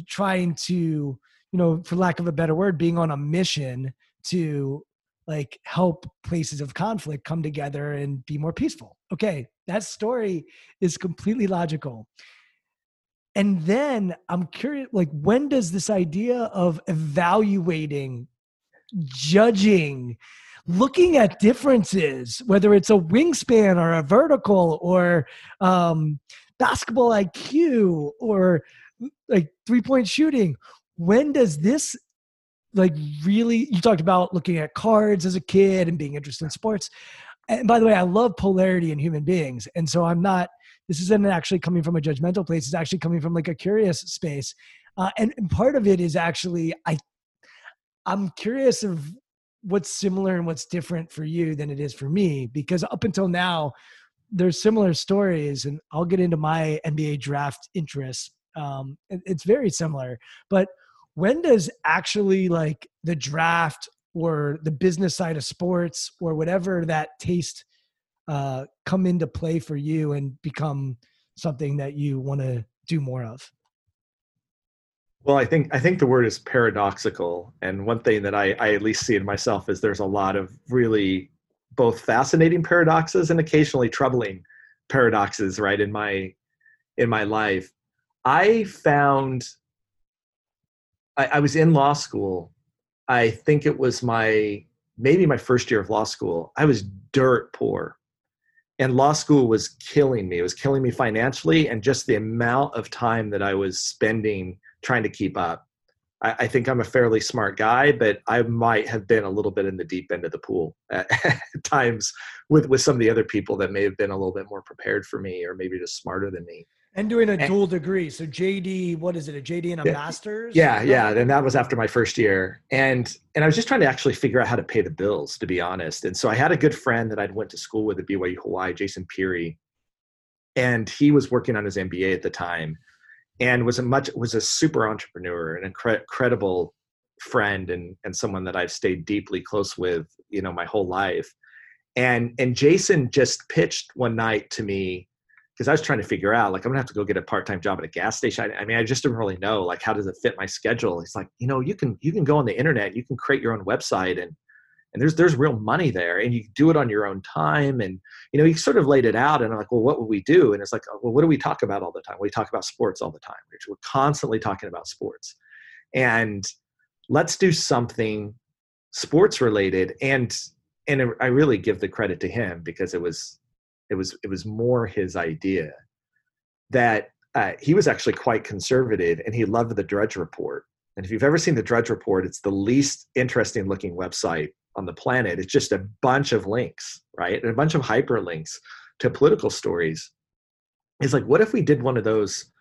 trying to, you know, for lack of a better word, being on a mission to like help places of conflict come together and be more peaceful. Okay, that story is completely logical. And then I'm curious like when does this idea of evaluating, judging, looking at differences, whether it's a wingspan or a vertical or um, basketball IQ or like three point shooting, when does this like really you talked about looking at cards as a kid and being interested in sports. And by the way i love polarity in human beings. And so i'm not this isn't actually coming from a judgmental place. It's actually coming from like a curious space. Uh, and, and part of it is actually i i'm curious of what's similar and what's different for you than it is for me because up until now there's similar stories and i'll get into my nba draft interests um, it's very similar but when does actually like the draft or the business side of sports or whatever that taste uh, come into play for you and become something that you want to do more of? Well, I think I think the word is paradoxical, and one thing that I, I at least see in myself is there's a lot of really both fascinating paradoxes and occasionally troubling paradoxes, right in my in my life. I found I, I was in law school. I think it was my maybe my first year of law school. I was dirt poor. And law school was killing me. It was killing me financially and just the amount of time that I was spending trying to keep up. I, I think I'm a fairly smart guy, but I might have been a little bit in the deep end of the pool at, at times with, with some of the other people that may have been a little bit more prepared for me or maybe just smarter than me. And doing a and, dual degree. So JD, what is it? A JD and a yeah, master's? Yeah, yeah. And that was after my first year. And and I was just trying to actually figure out how to pay the bills, to be honest. And so I had a good friend that I'd went to school with at BYU Hawaii, Jason Peary. And he was working on his MBA at the time and was a much was a super entrepreneur, an incredible friend and and someone that I've stayed deeply close with, you know, my whole life. And and Jason just pitched one night to me because I was trying to figure out like I'm gonna have to go get a part-time job at a gas station. I, I, mean, I just didn't really know like how does it fit my schedule. It's like you know you can you can go on the internet, you can create your own website, and and there's there's real money there, and you do it on your own time. And you know he sort of laid it out, and I'm like, well, what would we do? And it's like, well, what do we talk about all the time? We talk about sports all the time. We're constantly talking about sports, and let's do something sports related and and i really give the credit to him because it was it was it was more his idea that uh, he was actually quite conservative and he loved the drudge report and if you've ever seen the drudge report it's the least interesting looking website on the planet it's just a bunch of links right? And a bunch of hyperlinks to political stories. Is like what if we did one of those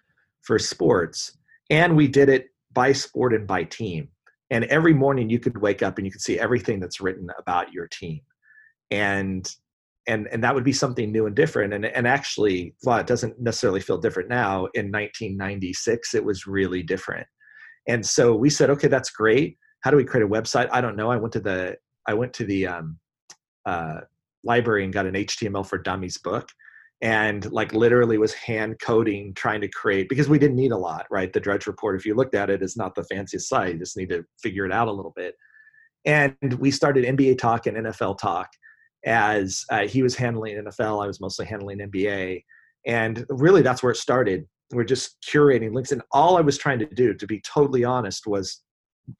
for sports and we did it by sport and by team? And every morning you could wake up and you could see everything that's written about your team. And and and that would be something new and different. And and actually well it doesn't necessarily feel different now in 1996 it was really different. And so we said okay that's great. How do we create a website? I don't know. I went to the i went to the um, uh, library and got an html for dummies book and like literally was hand coding trying to create because we didn't need a lot right? The drudge report if you looked at it is not the fanciest site you just need to figure it out a little bit. And we started nba talk and nfl talk as uh, he was handling nfl i was mostly handling nba and really that's where it started. We're just curating links and all i was trying to do to be totally honest was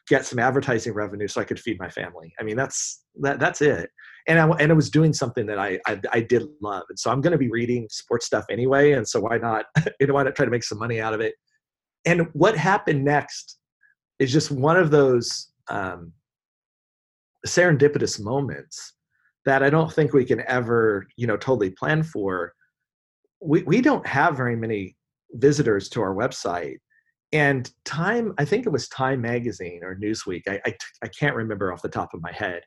get some advertising revenue so i could feed my family i mean that's that, that's it and I, and I was doing something that I, I, I did love, and so I'm going to be reading sports stuff anyway, and so why not you know why not try to make some money out of it? And what happened next is just one of those um, serendipitous moments that I don't think we can ever you know totally plan for. We we don't have very many visitors to our website. And Time, I think it was Time Magazine or Newsweek, I, I, I can't remember off the top of my head,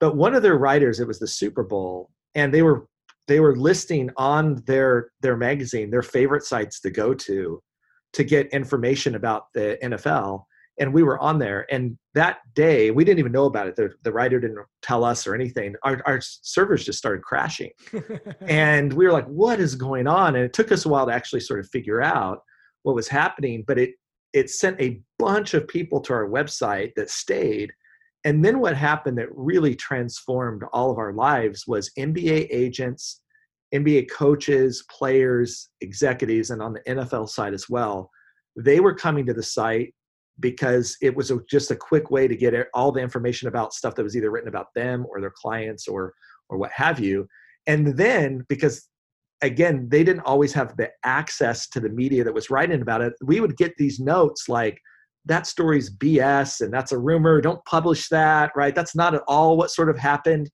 but one of their writers it was the super bowl and they were they were listing on their their magazine their favorite sites to go to to get information about the nfl and we were on there and that day we didn't even know about it the, the writer didn't tell us or anything our, our servers just started crashing. And we were like what is going on? And it took us a while to actually sort of figure out what was happening but it it sent a bunch of people to our website that stayed and then what happened that really transformed all of our lives was NBA agents, NBA coaches, players, executives, and on the NFL side as well. They were coming to the site because it was a, just a quick way to get all the information about stuff that was either written about them or their clients or or what have you. And then because again, they didn't always have the access to the media that was writing about it, we would get these notes like that story's BS and that's a rumor. Don't publish that, right? That's not at all what sort of happened.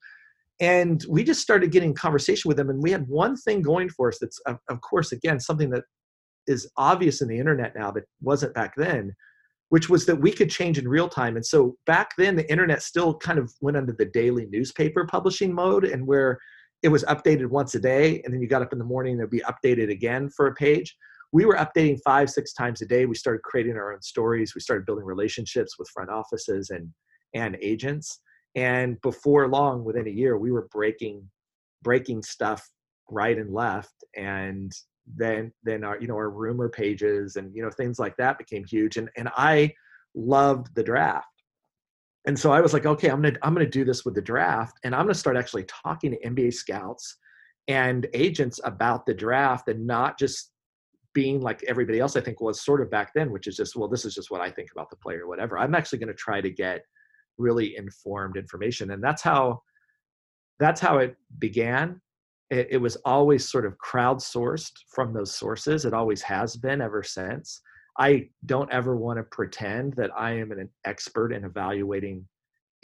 And we just started getting conversation with them, and we had one thing going for us that's, of, course, again, something that is obvious in the internet now, but wasn't back then, which was that we could change in real time. And so back then, the internet still kind of went under the daily newspaper publishing mode, and where it was updated once a day, and then you got up in the morning, and it'd be updated again for a page. We were updating five six times a day. We started creating our own stories. We started building relationships with front offices and and agents. And before long within a year we were breaking breaking stuff right and left. And then then our you know our rumor pages and you know things like that became huge. And and i loved the draft and so i was like okay i'm gonna i'm gonna do this with the draft and i'm gonna start actually talking to nba scouts and agents about the draft and not just being like everybody else, I think was sort of back then, which is just, well, this is just what I think about the player, whatever. I'm actually to try to get really informed information. And that's how, that's how it began. It, it was always sort of crowdsourced from those sources. It always has been ever since. I don't ever want to pretend that I am an expert in evaluating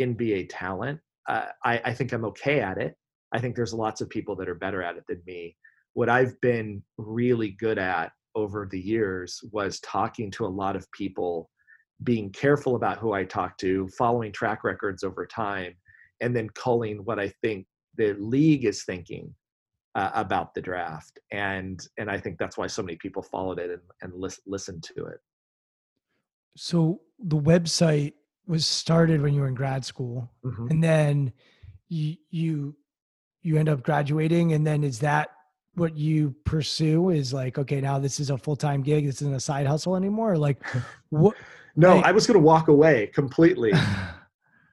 NBA talent. Uh, I, I think I'm okay at it. I think there's lots of people that are better at it than me. What I've been really good at over the years was talking to a lot of people, being careful about who I talk to, following track records over time, and then culling what I think the league is thinking uh, about the draft. And and I think that's why so many people followed it and, and lis- listened to it. So the website was started when you were in grad school, mm-hmm. and then you you you end up graduating, and then is that what you pursue is like okay now this is a full-time gig this isn't a side hustle anymore like what no I, I was going to walk away completely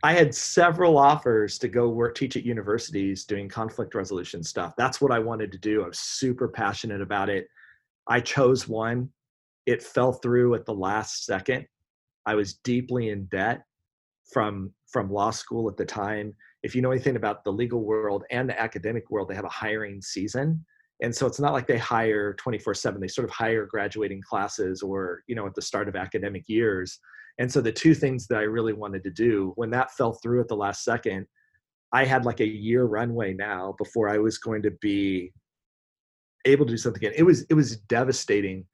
i had several offers to go work teach at universities doing conflict resolution stuff that's what i wanted to do i was super passionate about it i chose one it fell through at the last second i was deeply in debt from from law school at the time. If you know anything about the legal world and the academic world, they have a hiring season. And so it's not like they hire 24 7. They sort of hire graduating classes or, you know, at the start of academic years. And so the two things that I really wanted to do, when that fell through at the last second, I had like a year runway now before I was going to be able to do something again. It was it was devastating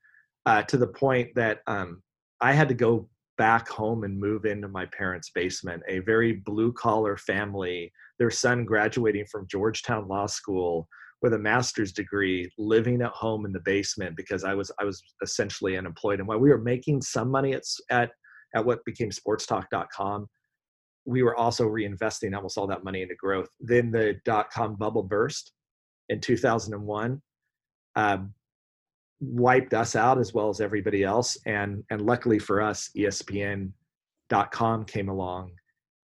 uh, to the point that um, I had to go back home and move into my parents' basement. A very blue collar family, their son graduating from Georgetown Law School with a master's degree, living at home in the basement because I was I was essentially unemployed. And while we were making some money at at at what became sportstalk.com we were also reinvesting almost all that money into growth. Then the dot com bubble burst in 2001 um, wiped us out as well as everybody else. And and luckily for us espn.com came along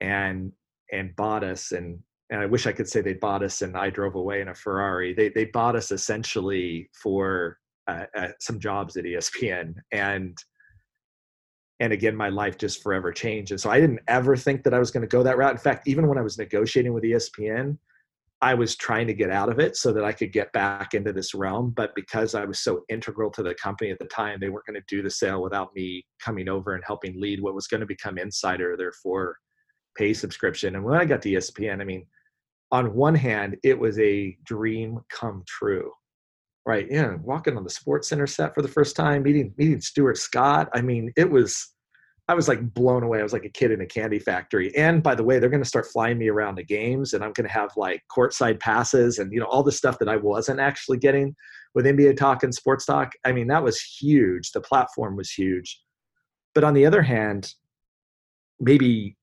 and and bought us. And and I wish I could say they bought us and I drove away in a Ferrari. They they bought us essentially for uh, uh, some jobs at ESPN and and again my life just forever changed. And so i didn't ever think that i was going to go that route. In fact even when i was negotiating with espn i was trying to get out of it so that i could get back into this realm. But because i was so integral to the company at the time they weren't going to do the sale without me coming over and helping lead what was going to become insider therefore pay subscription. And when i got to espn i mean on one hand it was a dream come true right? Yeah, walking on the Sports Center set for the first time, meeting meeting Stuart Scott. I mean, it was I was like blown away. I was like a kid in a candy factory. And by the way, they're going to start flying me around the games, and I'm going to have like courtside passes and you know all the stuff that I wasn't actually getting with NBA Talk and Sports Talk. I mean, that was huge. The platform was huge. But on the other hand, maybe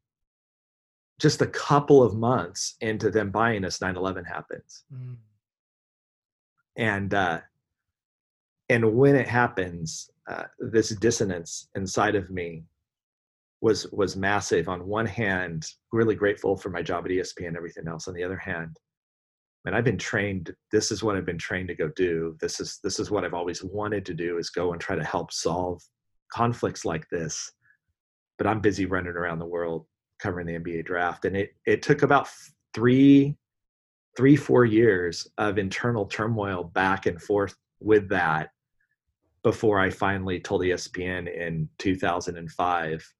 just a couple of months into them buying us, 9/11 happens. Mm and uh, and when it happens, uh, this dissonance inside of me was was massive. On one hand, really grateful for my job at ESPN and everything else. On the other hand, and I've been trained. This is what I've been trained to go do. This is this is what I've always wanted to do: is go and try to help solve conflicts like this. But I'm busy running around the world covering the NBA draft, and it it took about three three, four years of internal turmoil back and forth with that before I finally told ESPN in 2005,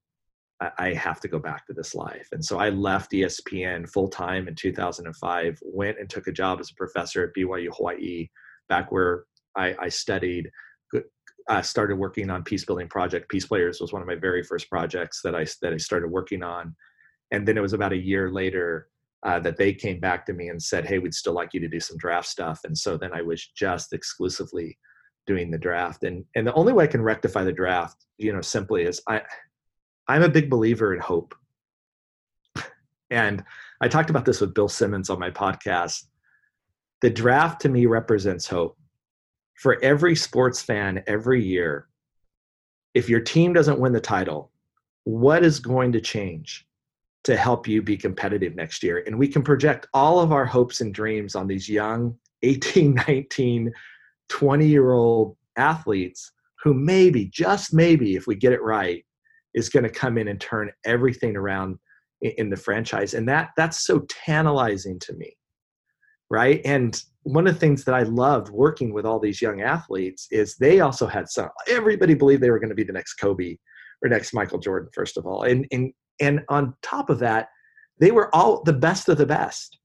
I have to go back to this life. And so I left ESPN full time in 2005, went and took a job as a professor at BYU Hawaii, back where I, I studied. I started working on Peace Building Project. Peace Players was one of my very first projects that I that I started working on, and then it was about a year later uh, that they came back to me and said, "Hey, we'd still like you to do some draft stuff." And so then I was just exclusively doing the draft. And and the only way I can rectify the draft, you know, simply is I I'm a big believer in hope. And I talked about this with Bill Simmons on my podcast. The draft to me represents hope. For every sports fan every year, if your team doesn't win the title, what is going to change? To help you be competitive next year. And we can project all of our hopes and dreams on these young 18, 19, 20 year old athletes who maybe, just maybe, if we get it right, is going to come in and turn everything around in the franchise. And that that's so tantalizing to me. Right. And one of the things that I loved working with all these young athletes is they also had some everybody believed they were going to be the next Kobe or next Michael Jordan, first of all. And and and on top of that, they were all the best of the best.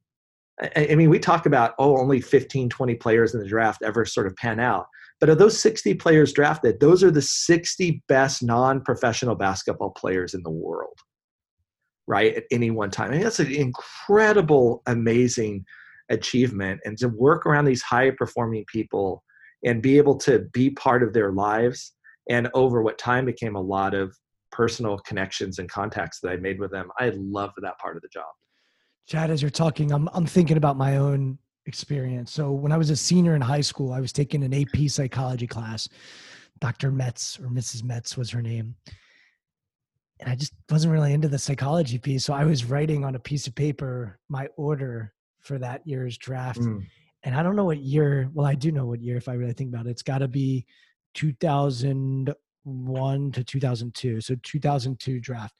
I, I mean, we talk about, oh, only 15, 20 players in the draft ever sort of pan out. But of those 60 players drafted, those are the 60 best non professional basketball players in the world, right? At any one time. I mean, that's an incredible, amazing achievement. And to work around these high performing people and be able to be part of their lives and over what time became a lot of personal connections and contacts that I made with them. I love that part of the job. Chad, as you're talking, I'm I'm thinking about my own experience. So when I was a senior in high school, I was taking an AP psychology class. Dr. Metz or Mrs. Metz was her name. And I just wasn't really into the psychology piece. So I was writing on a piece of paper my order for that year's draft. Mm. And I don't know what year, well, I do know what year if I really think about it. It's got to be 2000 2001 to 2002 so 2002 draft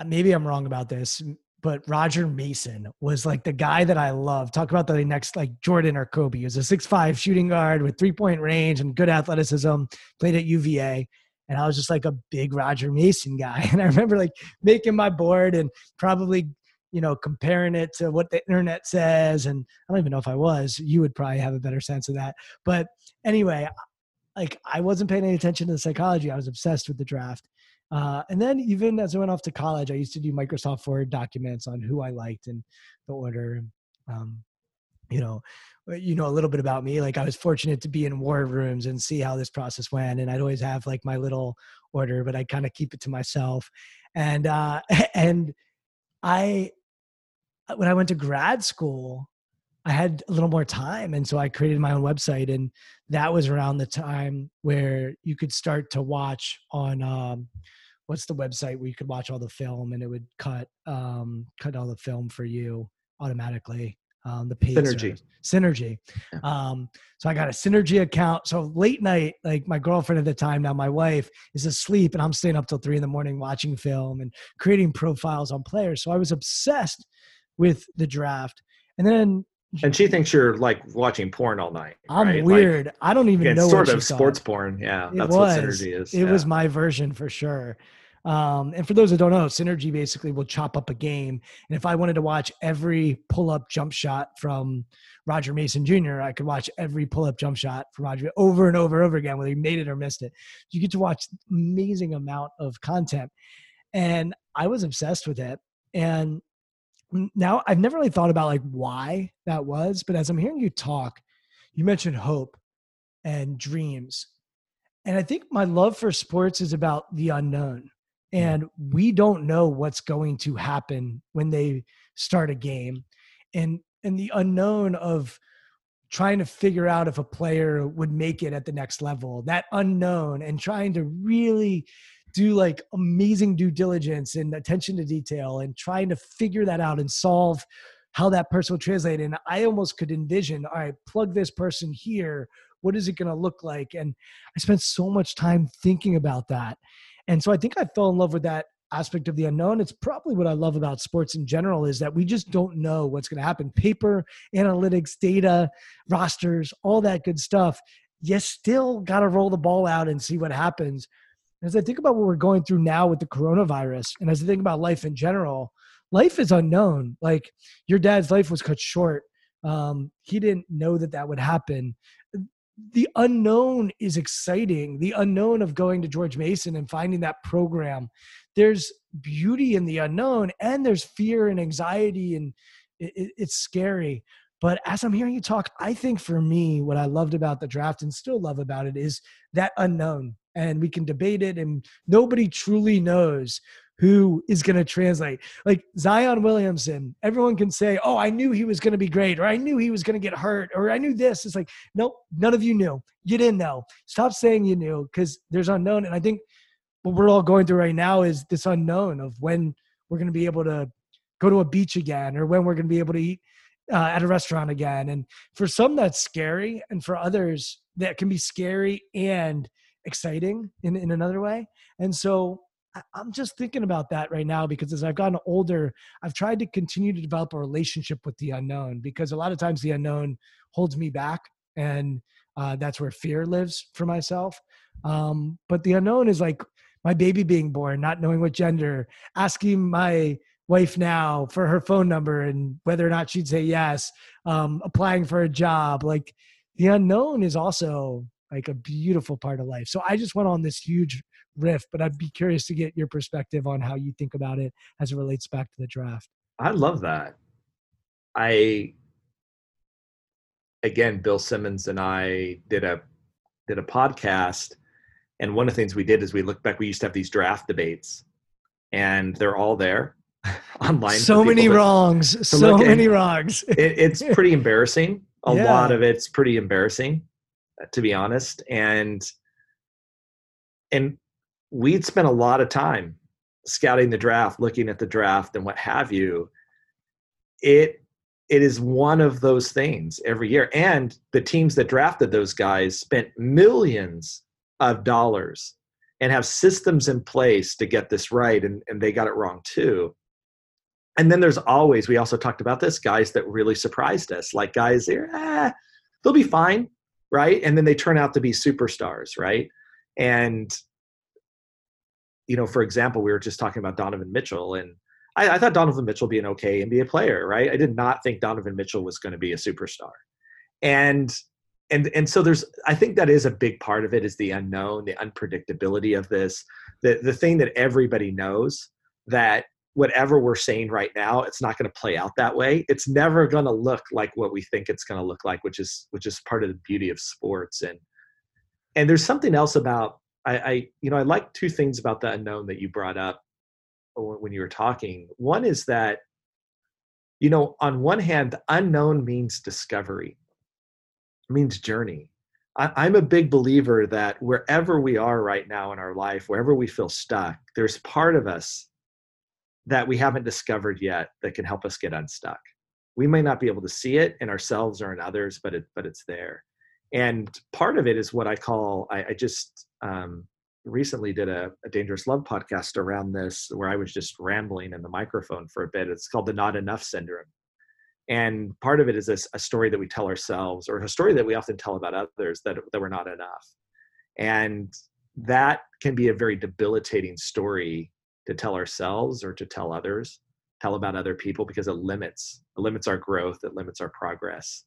uh, maybe I'm wrong about this, but Roger Mason was like the guy that I love. Talk about the next like Jordan or Kobe. He was a six-five shooting guard with three point range and good athleticism, played at UVA. And I was just like a big Roger Mason guy. And I remember like making my board and probably, you know, comparing it to what the internet says. And I don't even know if I was. You would probably have a better sense of that. But anyway, like I wasn't paying any attention to the psychology. I was obsessed with the draft. Uh, and then even as I went off to college, I used to do Microsoft Word documents on who I liked and the order. Um, you know, uh, you know a little bit about me. Like I was fortunate to be in war rooms and see how this process went, and I'd always have like my little order, but I kind of keep it to myself. And uh, and I, when I went to grad school, I had a little more time. And so I created my own website. And that was around the time where you could start to watch on um, what's the website where you could watch all the film and it would cut um, cut all the film for you automatically. Um, the paid Synergy. Synergy. Yeah. Um, so I got a Synergy account. So late night, like my girlfriend at the time, now my wife is asleep, and I'm staying up till three in the morning watching film and creating profiles on players. So I was obsessed with the draft. And then And she thinks you're like watching porn all night. I'm right? Like, weird. I don't even know it's what sort of sports porn. Yeah, It that's was. what synergy is. It yeah. was my version for sure. Um, and for those that don't know, Synergy basically will chop up a game. And if I wanted to watch every pull up jump shot from Roger Mason Jr., I could watch every pull up jump shot from Roger over and over and over again, whether he made it or missed it. You get to watch amazing amount of content. And I was obsessed with it. And now I've never really thought about like why that was, but as I'm hearing you talk, you mentioned hope and dreams. And I think my love for sports is about the unknown. And we don't know what's going to happen when they start a game. And and the unknown of trying to figure out if a player would make it at the next level, that unknown and trying to really do like amazing due diligence and attention to detail and trying to figure that out and solve how that person will translate. And I almost could envision, all right, plug this person here. What is it going to look like? And I spent so much time thinking about that. And so I think I fell in love with that aspect of the unknown. It's probably what I love about sports in general is that we just don't know what's going to happen. Paper, analytics, data, rosters, all that good stuff. You still got to roll the ball out and see what happens. As I think about what we're going through now with the coronavirus, and as I think about life in general, life is unknown. Like your dad's life was cut short. Um, he didn't know that that would happen. The unknown is exciting. The unknown of going to George Mason and finding that program. There's beauty in the unknown, and there's fear and anxiety, and it, it, it's scary. But as I'm hearing you talk, I think for me, what I loved about the draft and still love about it is that unknown. And we can debate it, and nobody truly knows who is going to translate. Like Zion Williamson, everyone can say, "Oh, I knew he was going to be great," or "I knew he was going to get hurt," or "I knew this." It's like, nope, none of you knew. You didn't know. Stop saying you knew because there's unknown. And I think what we're all going through right now is this unknown of when we're going to be able to go to a beach again, or when we're going to be able to eat uh, at a restaurant again. And for some, that's scary, and for others, that can be scary and exciting in in another way. And so I'm just thinking about that right now because as I've gotten older, I've tried to continue to develop a relationship with the unknown because a lot of times the unknown holds me back, and uh, that's where fear lives for myself. Um, but the unknown is like my baby being born, not knowing what gender, asking my wife now for her phone number and whether or not she'd say yes, um, applying for a job. Like the unknown is also like a beautiful part of life. So I just went on this huge riff, but I'd be curious to get your perspective on how you think about it as it relates back to the draft. I love that. I again, Bill Simmons and I did a did a podcast, and one of the things we did is we looked back. We used to have these draft debates, and they're all there online. So many wrongs. So many wrongs. it, it's pretty embarrassing. A Yeah. lot of it's pretty embarrassing, uh, to be honest. And and we'd spent a lot of time scouting the draft, looking at the draft, and what have you. It it is one of those things every year, and the teams that drafted those guys spent millions of dollars and have systems in place to get this right and, and they got it wrong too and then there's always we also talked about this guys that really surprised us like guys they're eh, they'll be fine right? And then they turn out to be superstars right? And you know for example we were just talking about donovan mitchell and I, I thought donovan mitchell would be an okay nba player right? I did not think donovan mitchell was going to be a superstar. And and and so there's i think that is a big part of it is the unknown the unpredictability of this. The the thing that everybody knows that whatever we're saying right now it's not going to play out that way. It's never going to look like what we think it's going to look like which is which is part of the beauty of sports. And and there's something else about I, I you know i like two things about the unknown that you brought up when you were talking. One is that you know on one hand unknown means discovery means journey. I, am a big believer that wherever we are right now in our life, wherever we feel stuck, there's part of us that we haven't discovered yet that can help us get unstuck. We may not be able to see it in ourselves or in others, but it but it's there. And part of it is what I call I, I just um, recently did a, a, dangerous love podcast around this where I was just rambling in the microphone for a bit. It's called the not enough syndrome and part of it is a, a story that we tell ourselves or a story that we often tell about others that, that we're not enough and that can be a very debilitating story to tell ourselves or to tell others tell about other people because it limits it limits our growth it limits our progress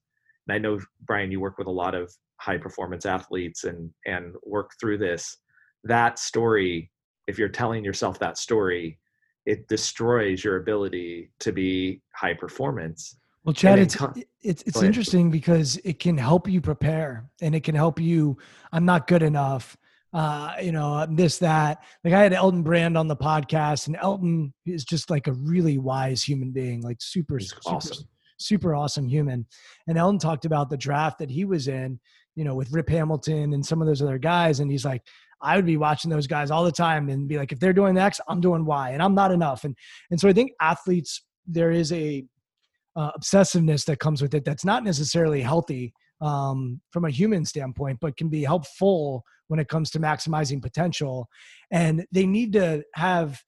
and i know brian you work with a lot of high performance athletes and and work through this that story if you're telling yourself that story it destroys your ability to be high performance well, Chad, it's it's it's interesting because it can help you prepare, and it can help you. I'm not good enough. Uh, you know, this that. Like I had Elton Brand on the podcast, and Elton is just like a really wise human being, like super, super awesome, super awesome human. And Elton talked about the draft that he was in, you know, with Rip Hamilton and some of those other guys, and he's like, I would be watching those guys all the time and be like, if they're doing X, I'm doing Y, and I'm not enough. And and so I think athletes there is a uh, obsessiveness that comes with it that's not necessarily healthy um, from a human standpoint, but can be helpful when it comes to maximizing potential. And they need to have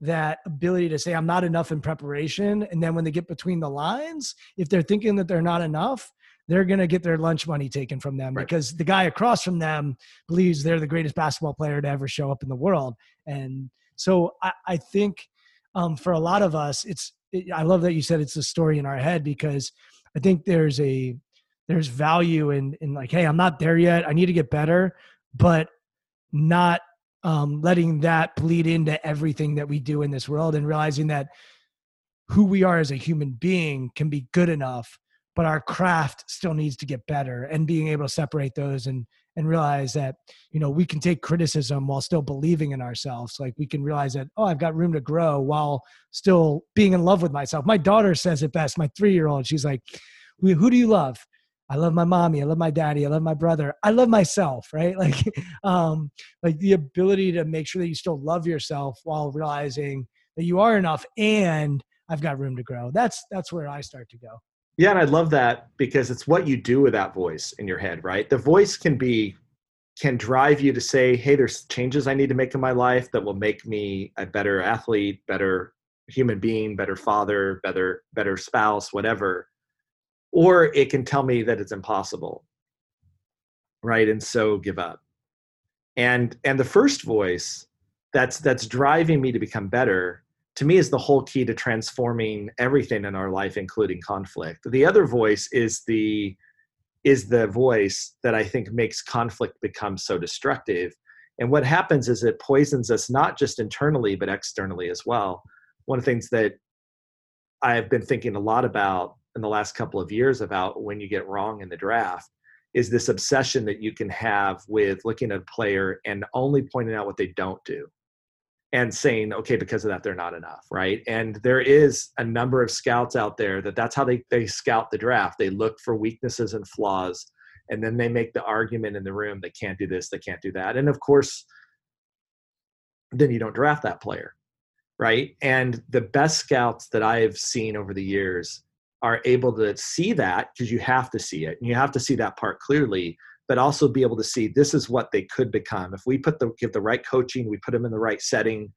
that ability to say, I'm not enough in preparation. And then when they get between the lines, if they're thinking that they're not enough, they're going to get their lunch money taken from them right. because the guy across from them believes they're the greatest basketball player to ever show up in the world. And so I, I think um, for a lot of us, it's I love that you said it's a story in our head because I think there's a there's value in in like, hey, I'm not there yet. I need to get better, but not um, letting that bleed into everything that we do in this world and realizing that who we are as a human being can be good enough, but our craft still needs to get better. And being able to separate those and and realize that you know we can take criticism while still believing in ourselves. Like we can realize that oh i've got room to grow while still being in love with myself. My daughter says it best my three year old she's like who do you love i love my mommy i love my daddy i love my brother i love myself right like um like the ability to make sure that you still love yourself while realizing that you are enough and i've got room to grow that's that's where i start to go yeah, and I love that because it's what you do with that voice in your head, right? The voice can be can drive you to say, "Hey, there's changes I need to make in my life that will make me a better athlete, better human being, better father, better better spouse, whatever." Or it can tell me that it's impossible. Right? And so give up. And and the first voice that's that's driving me to become better to me is the whole key to transforming everything in our life including conflict the other voice is the is the voice that i think makes conflict become so destructive and what happens is it poisons us not just internally but externally as well one of the things that i've been thinking a lot about in the last couple of years about when you get wrong in the draft is this obsession that you can have with looking at a player and only pointing out what they don't do and saying okay because of that they're not enough right? And there is a number of scouts out there that that's how they, they scout the draft. They look for weaknesses and flaws and then they make the argument in the room they can't do this they can't do that and of course then you don't draft that player right? And the best scouts that i've seen over the years are able to see that because you have to see it and you have to see that part clearly but also be able to see this is what they could become. If we put the give the right coaching we put them in the right setting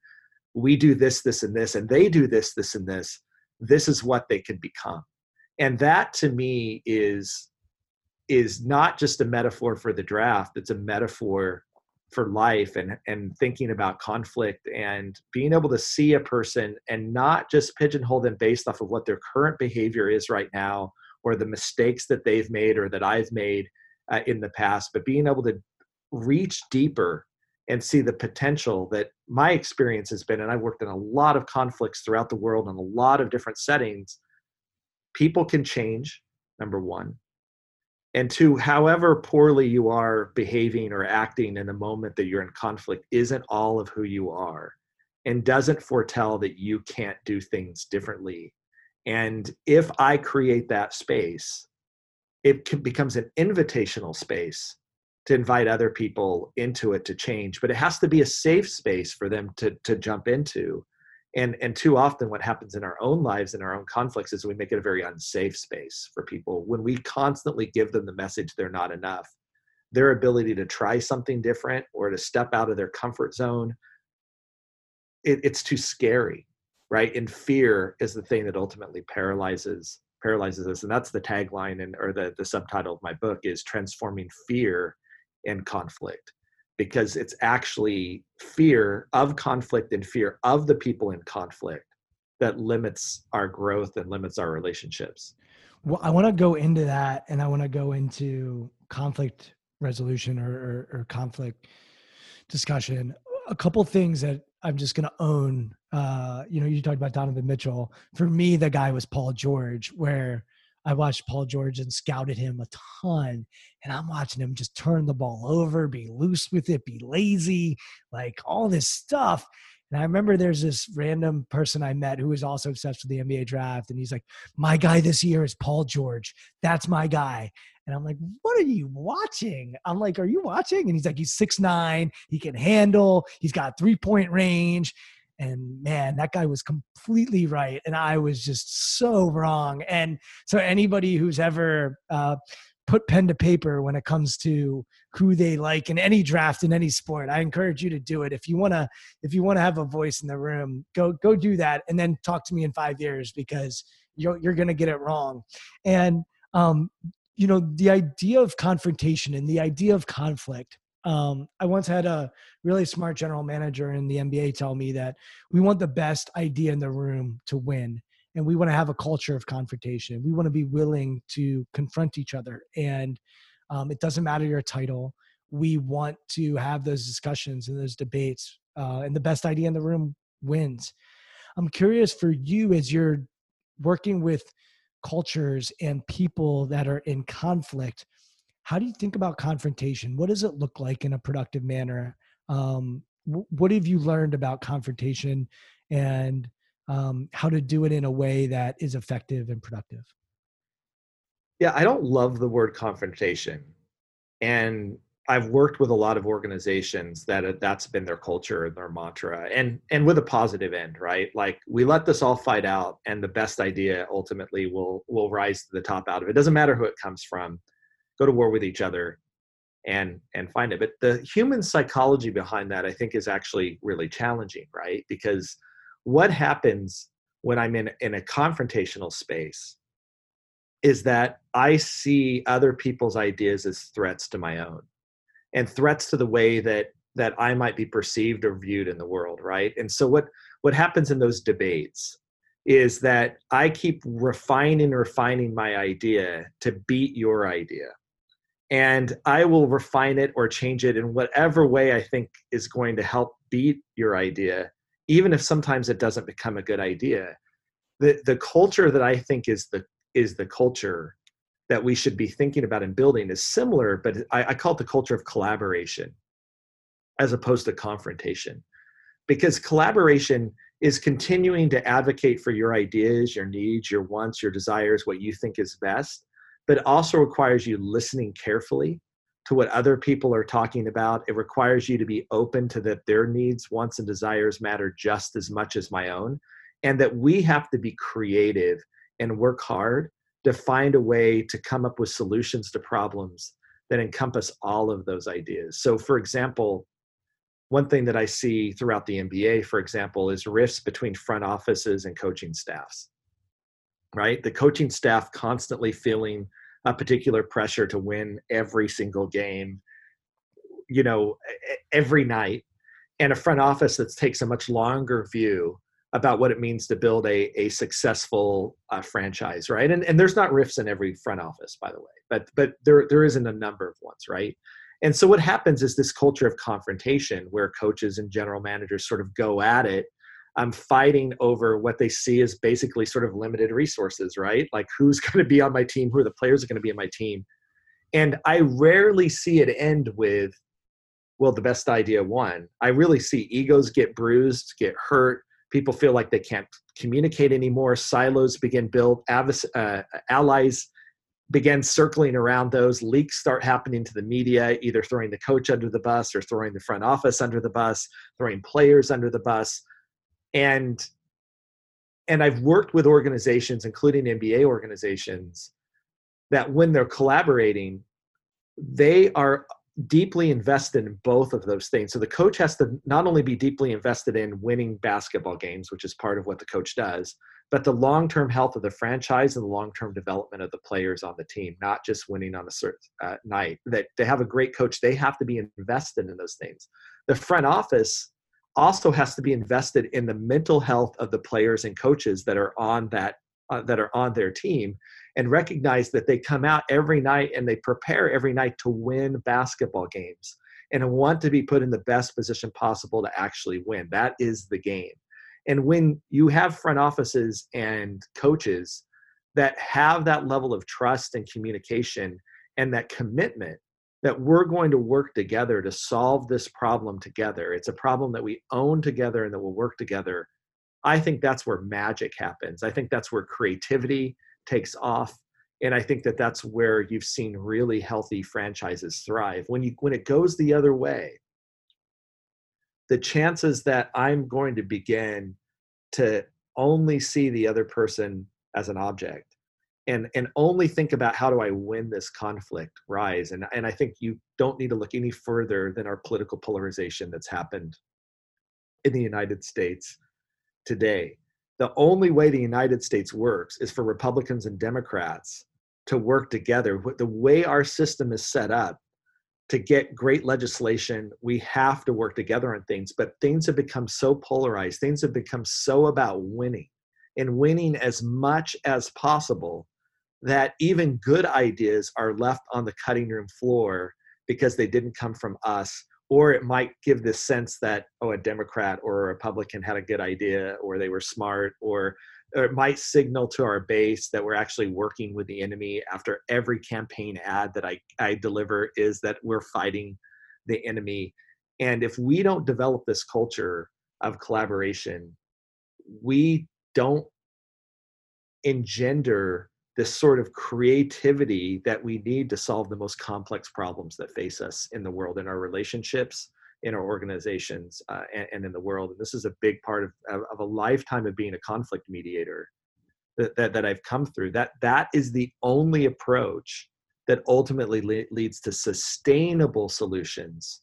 we do this this and this and they do this this and this this is what they could become. And that to me is is not just a metaphor for the draft it's a metaphor for life and and thinking about conflict and being able to see a person and not just pigeonhole them based off of what their current behavior is right now or the mistakes that they've made or that I've made uh, in the past but being able to reach deeper and see the potential that my experience has been and I've worked in a lot of conflicts throughout the world in a lot of different settings people can change number 1 and two however poorly you are behaving or acting in the moment that you're in conflict isn't all of who you are and doesn't foretell that you can't do things differently. And if i create that space it can, becomes an invitational space to invite other people into it to change but it has to be a safe space for them to to jump into and and too often what happens in our own lives and our own conflicts is we make it a very unsafe space for people. When we constantly give them the message they're not enough their ability to try something different or to step out of their comfort zone it, it's too scary right? And fear is the thing that ultimately paralyzes paralyzes us. And that's the tagline and or the the subtitle of my book is transforming fear and conflict because it's actually fear of conflict and fear of the people in conflict that limits our growth and limits our relationships. Well, I want to go into that and I want to go into conflict resolution or, or, or conflict discussion. A couple things that I'm just going to own. Uh, you know, you talked about Donovan Mitchell. For me, the guy was Paul George, where I watched Paul George and scouted him a ton, and I'm watching him just turn the ball over, be loose with it, be lazy, like all this stuff. And I remember there's this random person I met who was also obsessed with the NBA draft. And he's like, My guy this year is Paul George. That's my guy. And I'm like, What are you watching? I'm like, Are you watching? And he's like, He's six nine. He can handle. He's got three point range and man that guy was completely right and i was just so wrong and so anybody who's ever uh, put pen to paper when it comes to who they like in any draft in any sport i encourage you to do it if you want to if you want to have a voice in the room go go do that and then talk to me in five years because you're, you're going to get it wrong and um, you know the idea of confrontation and the idea of conflict um, I once had a really smart general manager in the NBA tell me that we want the best idea in the room to win. And we want to have a culture of confrontation. We want to be willing to confront each other. And um, it doesn't matter your title. We want to have those discussions and those debates. Uh, and the best idea in the room wins. I'm curious for you as you're working with cultures and people that are in conflict how do you think about confrontation? What does it look like in a productive manner? Um, what have you learned about confrontation and um, how to do it in a way that is effective and productive? Yeah, I don't love the word confrontation. And I've worked with a lot of organizations that that's been their culture and their mantra and and with a positive end, right? Like we let this all fight out and the best idea ultimately will will rise to the top out of it. it doesn't matter who it comes from go to war with each other and and find it. But the human psychology behind that i think is actually really challenging right? Because what happens when i'm in in a confrontational space is that i see other people's ideas as threats to my own and threats to the way that that i might be perceived or viewed in the world right? And so what what happens in those debates is that i keep refining refining my idea to beat your idea and I will refine it or change it in whatever way I think is going to help beat your idea, even if sometimes it doesn't become a good idea. The the culture that I think is the is the culture that we should be thinking about and building is similar, but I, I call it the culture of collaboration as opposed to confrontation. Because collaboration is continuing to advocate for your ideas, your needs, your wants, your desires, what you think is best but it also requires you listening carefully to what other people are talking about. It requires you to be open to that their needs, wants, and desires matter just as much as my own, and that we have to be creative and work hard to find a way to come up with solutions to problems that encompass all of those ideas. So, for example, one thing that I see throughout the NBA, for example, is rifts between front offices and coaching staffs. Right? The coaching staff constantly feeling a particular pressure to win every single game, you know, every night, and a front office that takes a much longer view about what it means to build a, a successful uh, franchise, right? And, and there's not rifts in every front office, by the way, but but there there isn't a number of ones, right? And so what happens is this culture of confrontation where coaches and general managers sort of go at it I'm fighting over what they see as basically sort of limited resources, right? Like who's going to be on my team, who are the players are going to be on my team. And I rarely see it end with, well, the best idea won. I really see egos get bruised, get hurt. People feel like they can't communicate anymore. Silos begin built. Uh, allies begin circling around those. Leaks start happening to the media, either throwing the coach under the bus or throwing the front office under the bus, throwing players under the bus and and I've worked with organizations, including NBA organizations, that when they're collaborating, they are deeply invested in both of those things. So the coach has to not only be deeply invested in winning basketball games, which is part of what the coach does, but the long-term health of the franchise and the long-term development of the players on the team, not just winning on a certain uh, night. That they have a great coach, they have to be invested in those things. The front office also has to be invested in the mental health of the players and coaches that are on that uh, that are on their team and recognize that they come out every night and they prepare every night to win basketball games and want to be put in the best position possible to actually win. That is the game. And when you have front offices and coaches that have that level of trust and communication and that commitment that we're going to work together to solve this problem together. It's a problem that we own together and that we'll work together. I think that's where magic happens. I think that's where creativity takes off. And I think that that's where you've seen really healthy franchises thrive. When you when it goes the other way, the chances that I'm going to begin to only see the other person as an object and and only think about how do I win this conflict rise. And and I think you don't need to look any further than our political polarization that's happened in the United States today. The only way the United States works is for Republicans and Democrats to work together. The way our system is set up to get great legislation, we have to work together on things. But things have become so polarized, things have become so about winning and winning as much as possible that even good ideas are left on the cutting room floor because they didn't come from us or it might give this sense that oh a democrat or a republican had a good idea or they were smart or, or it might signal to our base that we're actually working with the enemy after every campaign ad that I, I deliver is that we're fighting the enemy. And if we don't develop this culture of collaboration we don't engender this sort of creativity that we need to solve the most complex problems that face us in the world in our relationships in our organizations uh, and, and, in the world. And this is a big part of, of a lifetime of being a conflict mediator that, that, that i've come through. That that is the only approach that ultimately le- leads to sustainable solutions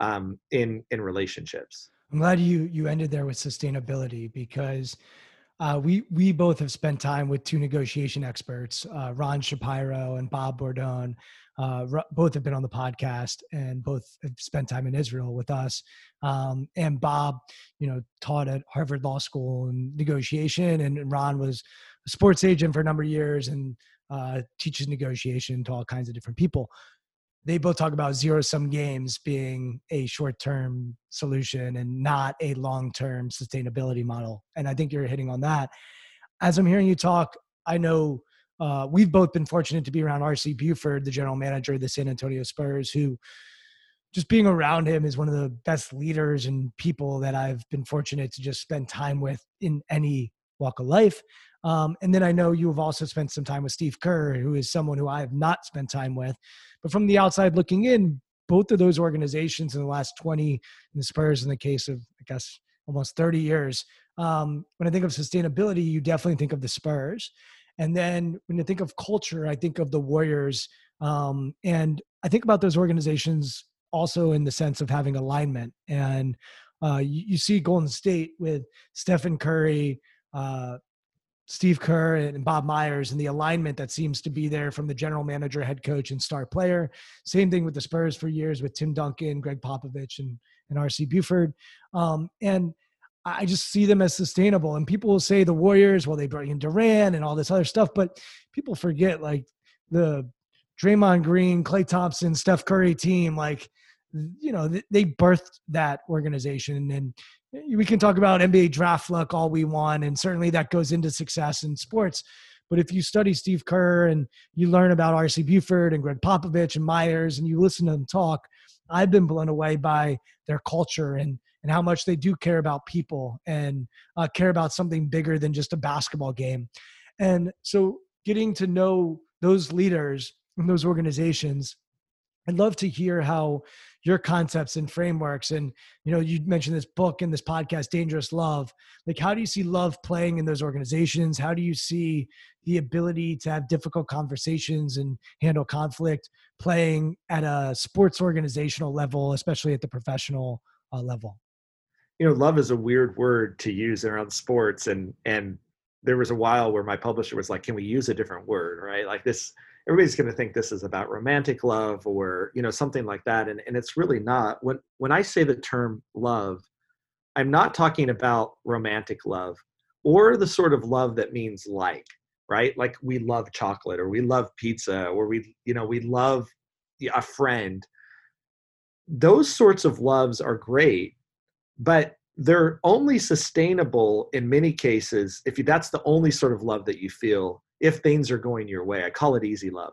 um, in in relationships. I'm glad you you ended there with sustainability because uh, we we both have spent time with two negotiation experts, uh, Ron Shapiro and Bob Bordone. Uh, both have been on the podcast and both have spent time in Israel with us. Um, and Bob, you know, taught at Harvard Law School in negotiation, and Ron was a sports agent for a number of years and uh, teaches negotiation to all kinds of different people they both talk about zero sum games being a short term solution and not a long term sustainability model. And I think you're hitting on that. As I'm hearing you talk, I know uh, we've both been fortunate to be around RC Buford, the general manager of the San Antonio Spurs, who just being around him is one of the best leaders and people that I've been fortunate to just spend time with in any walk of life. Um, and then I know you have also spent some time with Steve Kerr, who is someone who I have not spent time with. But from the outside looking in, both of those organizations in the last 20, and the Spurs in the case of, I guess, almost 30 years, um, when I think of sustainability, you definitely think of the Spurs. And then when you think of culture, I think of the Warriors. Um, and I think about those organizations also in the sense of having alignment. And uh, you, you, see Golden State with Stephen Curry, uh, Steve Kerr, and Bob Myers, and the alignment that seems to be there from the general manager, head coach, and star player. Same thing with the Spurs for years with Tim Duncan, Gregg Popovich, and, and R.C. Buford. Um, and I just see them as sustainable. And people will say the Warriors, well, they brought in Durant and all this other stuff, but people forget like the Draymond Green, Klay Thompson, Steph Curry team, like, you know, they birthed that organization. And we can talk about NBA draft luck all we want. And certainly that goes into success in sports. But if you study Steve Kerr and you learn about R.C. Buford and Gregg Popovich and Myers and you listen to them talk, I've been blown away by their culture and and how much they do care about people and uh, care about something bigger than just a basketball game. And so, getting to know those leaders in those organizations, I'd love to hear how your concepts and frameworks and you know you mentioned this book and this podcast dangerous love. Like how do you see love playing in those organizations? How do you see the ability to have difficult conversations and handle conflict playing at a sports organizational level especially at the professional uh, level? You know love is a weird word to use around sports and and there was a while where my publisher was like can we use a different word? Right? Like this everybody's going to think this is about romantic love or you know something like that and, and it's really not. When when i say the term love i'm not talking about romantic love or the sort of love that means like right? Like we love chocolate or we love pizza or we you know we love a friend. Those sorts of loves are great but they're only sustainable in many cases if you, that's the only sort of love that you feel if things are going your way. I call it easy love.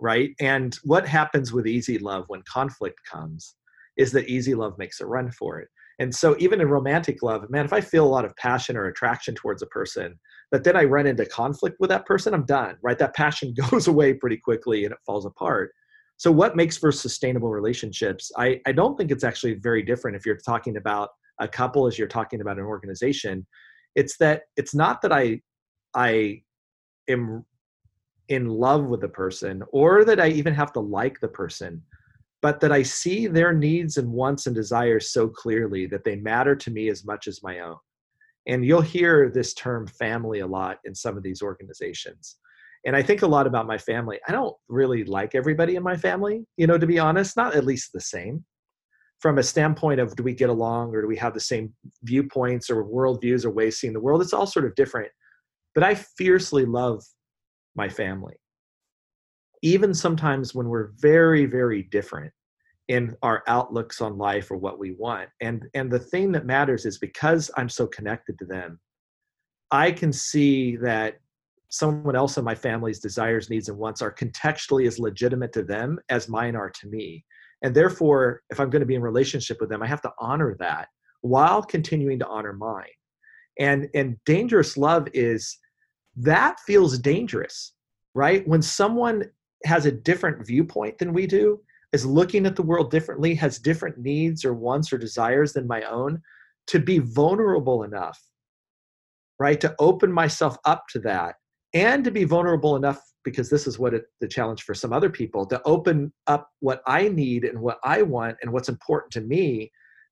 Right? And what happens with easy love when conflict comes is that easy love makes a run for it. And so even in romantic love, man, if I feel a lot of passion or attraction towards a person, but then I run into conflict with that person, I'm done, right? That passion goes away pretty quickly and it falls apart. So, what makes for sustainable relationships? I, I don't think it's actually very different if you're talking about a couple as you're talking about an organization. It's that it's not that I I am in love with the person or that I even have to like the person, but that I see their needs and wants and desires so clearly that they matter to me as much as my own. And you'll hear this term family a lot in some of these organizations. And i think a lot about my family. I don't really like everybody in my family you know to be honest not at least the same. From a standpoint of do we get along or do we have the same viewpoints or worldviews or ways seeing the world it's all sort of different but i fiercely love my family even sometimes when we're very very different in our outlooks on life or what we want and and the thing that matters is because i'm so connected to them i can see that someone else in my family's desires, needs, and wants are contextually as legitimate to them as mine are to me. And therefore, if I'm going to be in relationship with them, I have to honor that while continuing to honor mine. And and dangerous love is that feels dangerous, right? When someone has a different viewpoint than we do, is looking at the world differently, has different needs or wants or desires than my own, to be vulnerable enough, right? To open myself up to that and to be vulnerable enough because this is what it, the challenge for some other people to open up what i need and what i want and what's important to me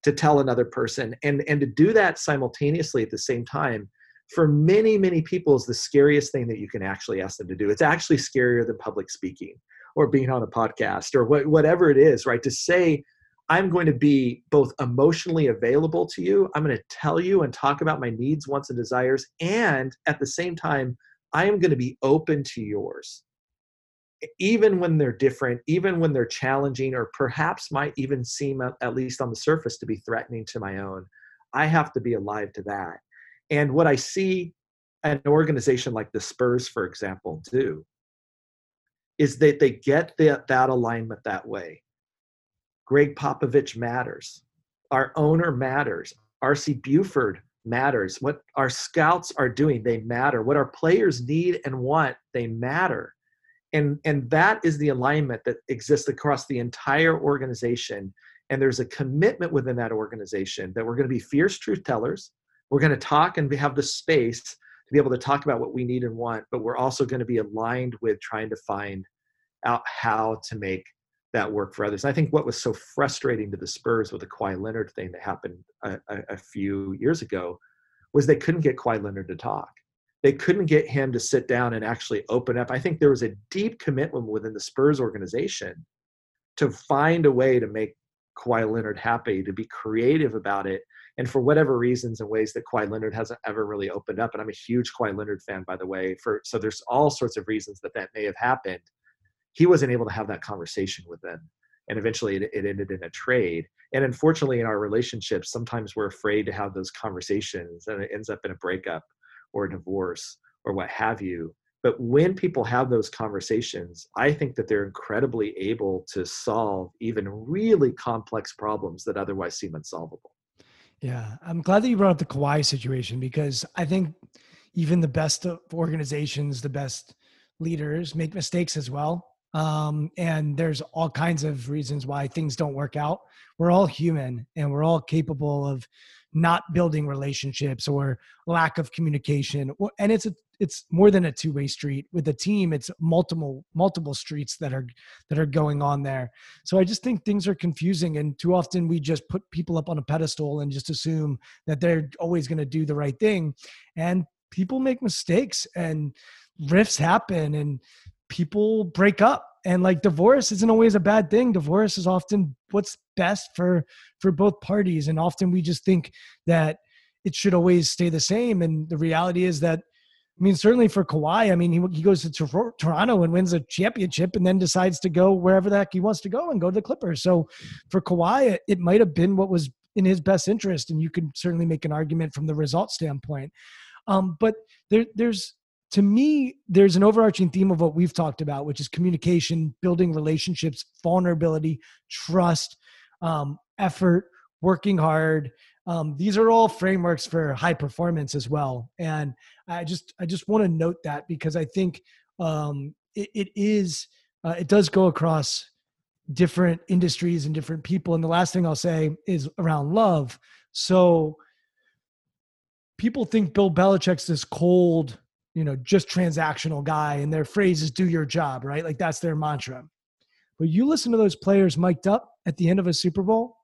to tell another person and and to do that simultaneously at the same time for many many people is the scariest thing that you can actually ask them to do it's actually scarier than public speaking or being on a podcast or what, whatever it is right to say i'm going to be both emotionally available to you i'm going to tell you and talk about my needs wants and desires and at the same time I am going to be open to yours. Even when they're different, even when they're challenging, or perhaps might even seem, at least on the surface, to be threatening to my own, I have to be alive to that. And what I see an organization like the Spurs, for example, do is that they get that, that alignment that way. Gregg Popovich matters. Our owner matters. RC Buford matters. What our scouts are doing, they matter. What our players need and want, they matter. And, and that is the alignment that exists across the entire organization. And there's a commitment within that organization that we're going to be fierce truth tellers. We're going to talk and have the space to be able to talk about what we need and want, but we're also going to be aligned with trying to find out how to make that work for others. I think what was so frustrating to the Spurs with the Kawhi Leonard thing that happened a, a, a few years ago was they couldn't get Kawhi Leonard to talk. They couldn't get him to sit down and actually open up. I think there was a deep commitment within the Spurs organization to find a way to make Kawhi Leonard happy, to be creative about it. And for whatever reasons and ways that Kawhi Leonard hasn't ever really opened up, and I'm a huge Kawhi Leonard fan, by the way. For so there's all sorts of reasons that that may have happened. He wasn't able to have that conversation with them, and eventually it, it ended in a trade. And unfortunately, in our relationships, sometimes we're afraid to have those conversations, and it ends up in a breakup or divorce or what have you. But when people have those conversations, I think that they're incredibly able to solve even really complex problems that otherwise seem unsolvable. Yeah, I'm glad that you brought up the Kawhi situation because I think even the best of organizations, the best leaders make mistakes as well. Um, and there's all kinds of reasons why things don't work out. We're all human and we're all capable of not building relationships or lack of communication. And it's a it's more than a two-way street. With a team it's multiple multiple streets that are that are going on there. So i just think things are confusing and too often we just put people up on a pedestal and just assume that they're always going to do the right thing. And people make mistakes and rifts happen and people break up and like divorce isn't always a bad thing divorce is often what's best for for both parties and often we just think that it should always stay the same and the reality is that I mean, certainly for Kawhi, I mean, he, he goes to Toronto and wins a championship and then decides to go wherever the heck he wants to go and go to the Clippers. So for Kawhi, it, it might have been what was in his best interest. And you can certainly make an argument from the result standpoint. Um, but there, there's to me, there's an overarching theme of what we've talked about, which is communication, building relationships, vulnerability, trust, um, effort, working hard. Um, these are all frameworks for high performance as well. And I just, I just want to note that because I think um, it, it is, uh, it does go across different industries and different people. And the last thing I'll say is around love. So people think Bill Belichick's this cold you know, just transactional guy and their phrase is do your job, right? Like that's their mantra. But you listen to those players mic'd up at the end of a Super Bowl,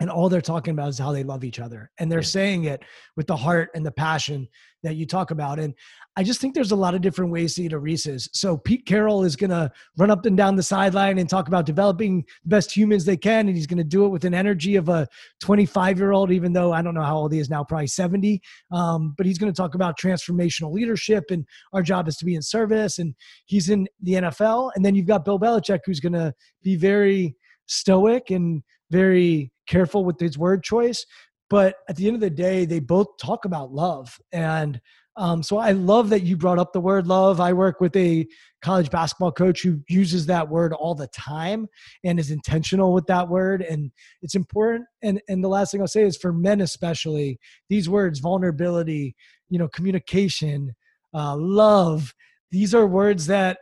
and all they're talking about is how they love each other and they're yeah. saying it with the heart and the passion that you talk about and i just think there's a lot of different ways to eat a reese's. So pete carroll is going to run up and down the sideline and talk about developing the best humans they can and he's going to do it with an energy of a 25 year old even though i don't know how old he is now probably 70 um, but he's going to talk about transformational leadership and our job is to be in service and he's in the nfl and then you've got bill belichick who's going to be very stoic and very careful with his word choice. But at the end of the day, they both talk about love. And um, so I love that you brought up the word love. I work with a college basketball coach who uses that word all the time and is intentional with that word. And it's important. And, and the last thing I'll say is for men, especially, these words vulnerability, you know, communication, uh, love, these are words that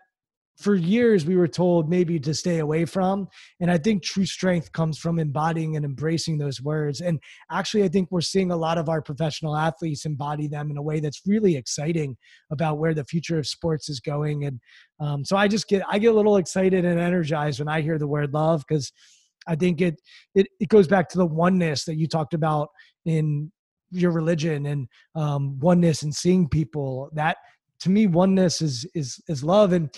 for years we were told maybe to stay away from and i think true strength comes from embodying and embracing those words. And actually i think we're seeing a lot of our professional athletes embody them in a way that's really exciting about where the future of sports is going. And um, so i just get i get a little excited and energized when i hear the word love because i think it, it it goes back to the oneness that you talked about in your religion and um, oneness and seeing people. That to me oneness is is is love. And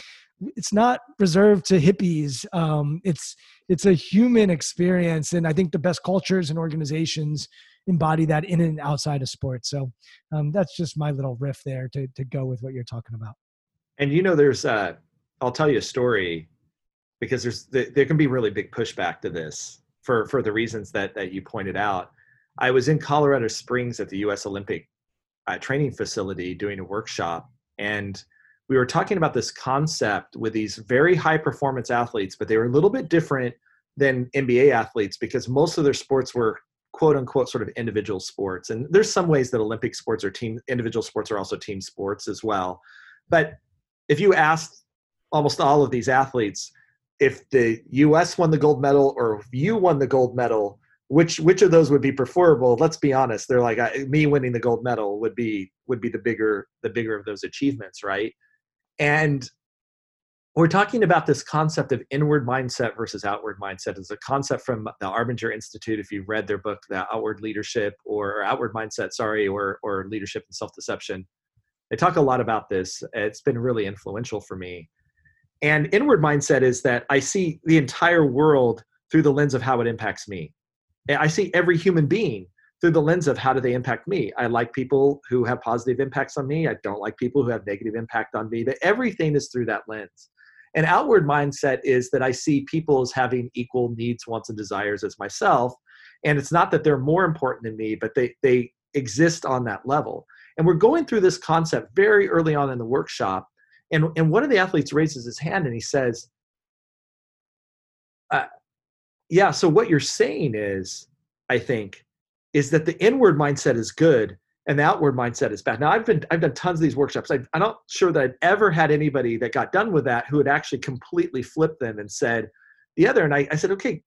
it's not reserved to hippies. Um, it's it's a human experience, and I think the best cultures and organizations embody that in and outside of sports. So um, that's just my little riff there to to go with what you're talking about. And you know, there's uh, I'll tell you a story because there's there can be really big pushback to this for for the reasons that that you pointed out. I was in Colorado Springs at the U.S. Olympic uh, training facility doing a workshop, and we were talking about this concept with these very high performance athletes, but they were a little bit different than NBA athletes because most of their sports were quote unquote sort of individual sports. And there's some ways that Olympic sports are team individual sports are also team sports as well. But if you asked almost all of these athletes if the US won the gold medal or if you won the gold medal, which which of those would be preferable let's be honest they're like I, me winning the gold medal would be would be the bigger the bigger of those achievements right and we're talking about this concept of inward mindset versus outward mindset is a concept from the Arbinger Institute. If you've read their book, The Outward Leadership or Outward Mindset, sorry, or or Leadership and Self Deception, they talk a lot about this. It's been really influential for me. And inward mindset is that I see the entire world through the lens of how it impacts me. I see every human being through the lens of how do they impact me. I like people who have positive impacts on me. I don't like people who have negative impact on me. But everything is through that lens. An outward mindset is that I see people as having equal needs, wants, and desires as myself. And it's not that they're more important than me, but they, they exist on that level. And we're going through this concept very early on in the workshop. And, and one of the athletes raises his hand and he says, uh, Yeah, so what you're saying is, I think, is that the inward mindset is good and the outward mindset is bad. Now I've been I've done tons of these workshops. I, I'm not sure that I've ever had anybody that got done with that who had actually completely flipped them and said the other. And I, I said, okay,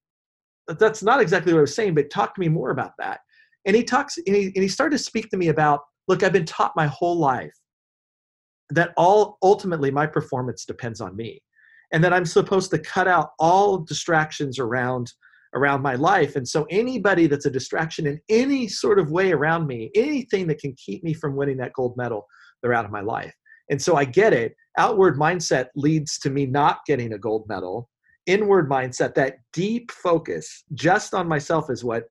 that's not exactly what I was saying, but talk to me more about that. And he talks and he, and he started to speak to me about, look, I've been taught my whole life that all ultimately my performance depends on me, and that I'm supposed to cut out all distractions around around my life. And so anybody that's a distraction in any sort of way around me, anything that can keep me from winning that gold medal, they're out of my life. And so I get it. Outward mindset leads to me not getting a gold medal. Inward mindset, that deep focus just on myself is what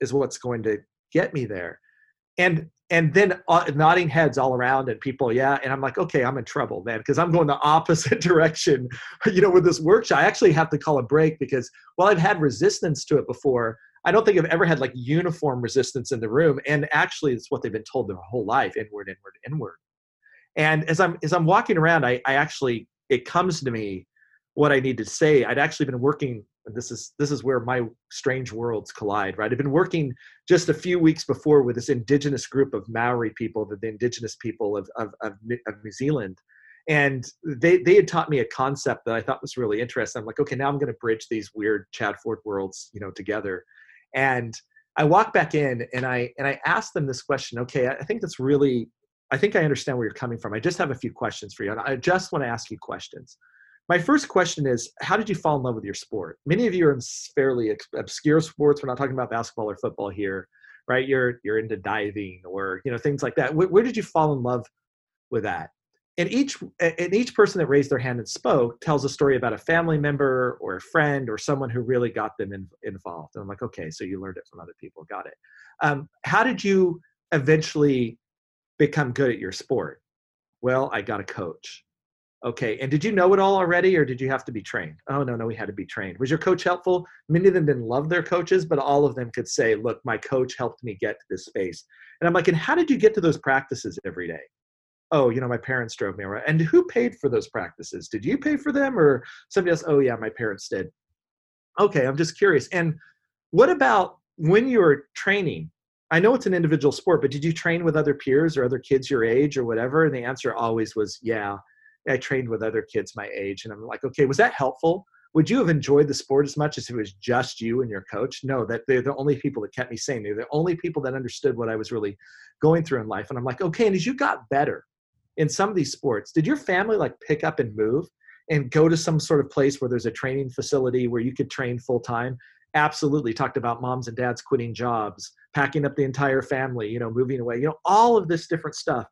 is what's going to get me there. And and then uh, nodding heads all around and people yeah and i'm like okay i'm in trouble man because i'm going the opposite direction you know with this workshop. I actually have to call a break because while i've had resistance to it before i don't think i've ever had like uniform resistance in the room and actually it's what they've been told their whole life inward inward inward. And as i'm as i'm walking around i, I actually it comes to me what i need to say. I'd actually been working this is this is where my strange worlds collide right? I've been working just a few weeks before with this indigenous group of maori people the, the indigenous people of, of, of, of new zealand and they they had taught me a concept that i thought was really interesting. I'm like okay now i'm going to bridge these weird chad ford worlds you know together. And i walk back in and i and i ask them this question okay i think that's really i think i understand where you're coming from. I just have a few questions for you and i just want to ask you questions my first question is how did you fall in love with your sport? Many of you are in fairly obscure sports. We're not talking about basketball or football here right? You're you're into diving or you know things like that. Where, where did you fall in love with that? And each and each person that raised their hand and spoke tells a story about a family member or a friend or someone who really got them in, involved. And i'm like okay so you learned it from other people. Got it. Um, how did you eventually become good at your sport? Well i got a coach Okay. And did you know it all already or did you have to be trained? Oh, no, no, we had to be trained. Was your coach helpful? Many of them didn't love their coaches, but all of them could say, look, my coach helped me get to this space. And I'm like, and how did you get to those practices every day? Oh, you know, my parents drove me around. And who paid for those practices? Did you pay for them or somebody else? Oh, yeah, my parents did. Okay, I'm just curious. And what about when you were training? I know it's an individual sport, but did you train with other peers or other kids your age or whatever? And the answer always was, yeah. I trained with other kids my age, and I'm like, okay, was that helpful? Would you have enjoyed the sport as much as if it was just you and your coach? No, that they're the only people that kept me sane. They're the only people that understood what I was really going through in life. And I'm like, okay, and as you got better in some of these sports, did your family like pick up and move and go to some sort of place where there's a training facility where you could train full time? Absolutely. Talked about moms and dads quitting jobs, packing up the entire family, you know, moving away, you know, all of this different stuff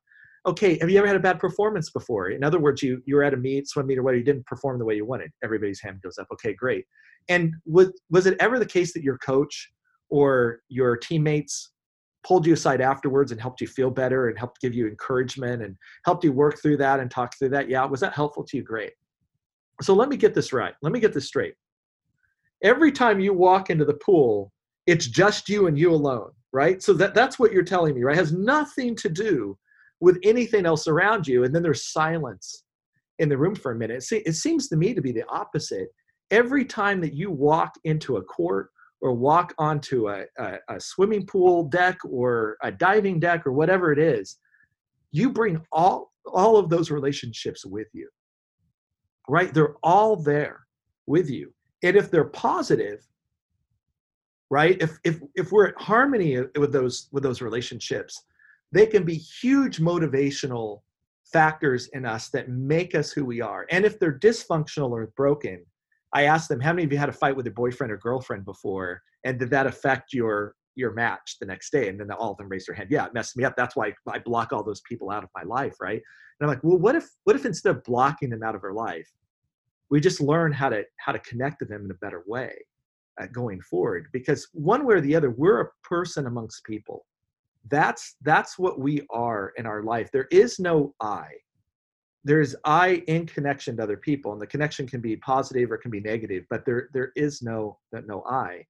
okay, have you ever had a bad performance before? In other words, you you were at a meet, swim meet, or whatever, you didn't perform the way you wanted. Everybody's hand goes up. Okay, great. And was was it ever the case that your coach or your teammates pulled you aside afterwards and helped you feel better and helped give you encouragement and helped you work through that and talk through that? Yeah, was that helpful to you? Great. So let me get this right. Let me get this straight. Every time you walk into the pool, it's just you and you alone, right? So that, that's what you're telling me, right? It has nothing to do with anything else around you and then there's silence in the room for a minute. It seems to me to be the opposite. Every time that you walk into a court or walk onto a, a, a, swimming pool deck or a diving deck or whatever it is you bring all all of those relationships with you right? They're all there with you. And if they're positive right? If if if we're at harmony with those with those relationships, they can be huge motivational factors in us that make us who we are. And if they're dysfunctional or broken, I ask them, how many of you had a fight with your boyfriend or girlfriend before? And did that affect your your match the next day? And then all of them raised their hand. Yeah, it messed me up. That's why I block all those people out of my life, right? And I'm like, well, what if what if instead of blocking them out of our life, we just learn how to how to connect to them in a better way uh, going forward? Because one way or the other, we're a person amongst people. That's that's what we are in our life. There is no I there's I in connection to other people, and the connection can be positive or can be negative, but there there is no no I.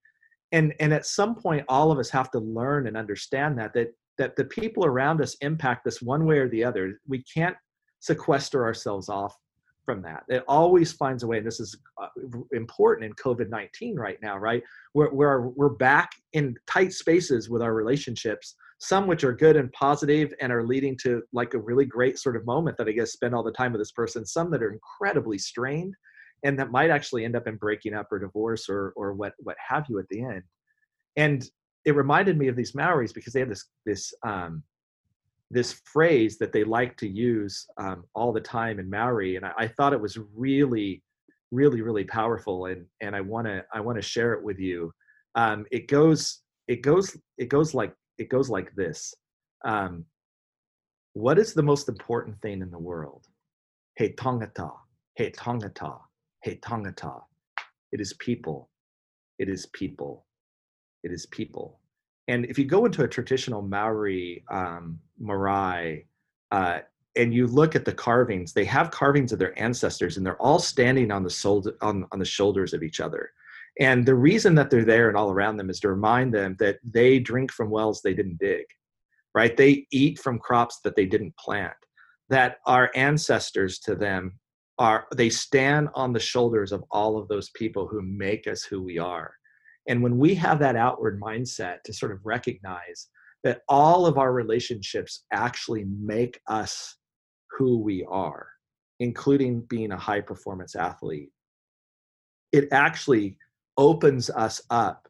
And and at some point, all of us have to learn and understand that that that the people around us impact us one way or the other. We can't sequester ourselves off from that. It always finds a way, and this is uh, important in COVID nineteen right now, right? Where we're we're back in tight spaces with our relationships some which are good and positive and are leading to like a really great sort of moment that I guess spend all the time with this person, some that are incredibly strained and that might actually end up in breaking up or divorce or or what what have you at the end. And it reminded me of these Maoris because they have this this um, this phrase that they like to use um, all the time in Maori, and I, I, thought it was really, really, really powerful, and and I want to I want to share it with you. Um, it goes it goes it goes like it goes like this um, What is the most important thing in the world? He tangata, he tangata, he tangata. It is people. It is people. It is people. And if you go into a traditional Maori um, marae, uh, and you look at the carvings, they have carvings of their ancestors, and they're all standing on the, on, on the shoulders of each other. And the reason that they're there and all around them is to remind them that they drink from wells they didn't dig, right? They eat from crops that they didn't plant, that our ancestors to them are, they stand on the shoulders of all of those people who make us who we are. And when we have that outward mindset to sort of recognize that all of our relationships actually make us who we are, including being a high performance athlete, it actually opens us up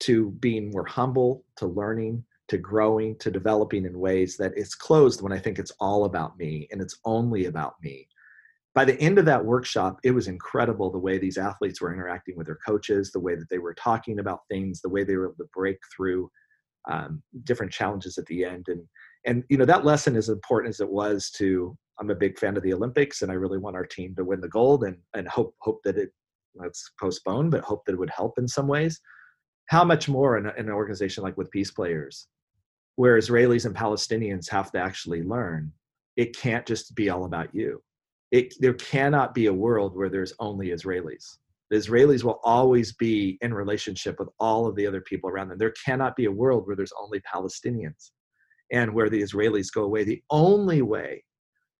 to being more humble, to learning, to growing, to developing in ways that it's closed when I think it's all about me and it's only about me. By the end of that workshop, it was incredible the way these athletes were interacting with their coaches, the way that they were talking about things, the way they were able to break through um, different challenges at the end. And and you know that lesson is important as it was to. I'm a big fan of the Olympics, and I really want our team to win the gold, and and hope hope that it let's postpone, but hope that it would help in some ways. How much more in, in an organization like with peace players, where Israelis and Palestinians have to actually learn it can't just be all about you. It, there cannot be a world where there's only Israelis. The Israelis will always be in relationship with all of the other people around them. There cannot be a world where there's only Palestinians and where the Israelis go away. The only way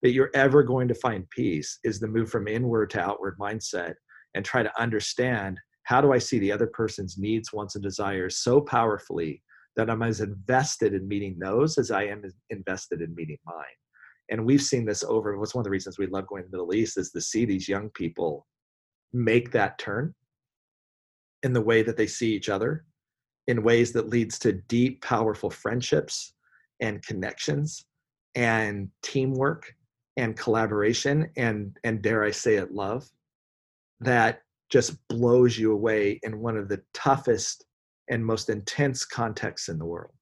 that you're ever going to find peace is the move from inward to outward mindset and try to understand how do I see the other person's needs, wants, and desires so powerfully that I'm as invested in meeting those as I am invested in meeting mine. And we've seen this over. What's one of the reasons we love going to the Middle East is to see these young people make that turn in the way that they see each other, in ways that leads to deep, powerful friendships and connections and teamwork and collaboration and and dare I say it, love that just blows you away in one of the toughest and most intense contexts in the world.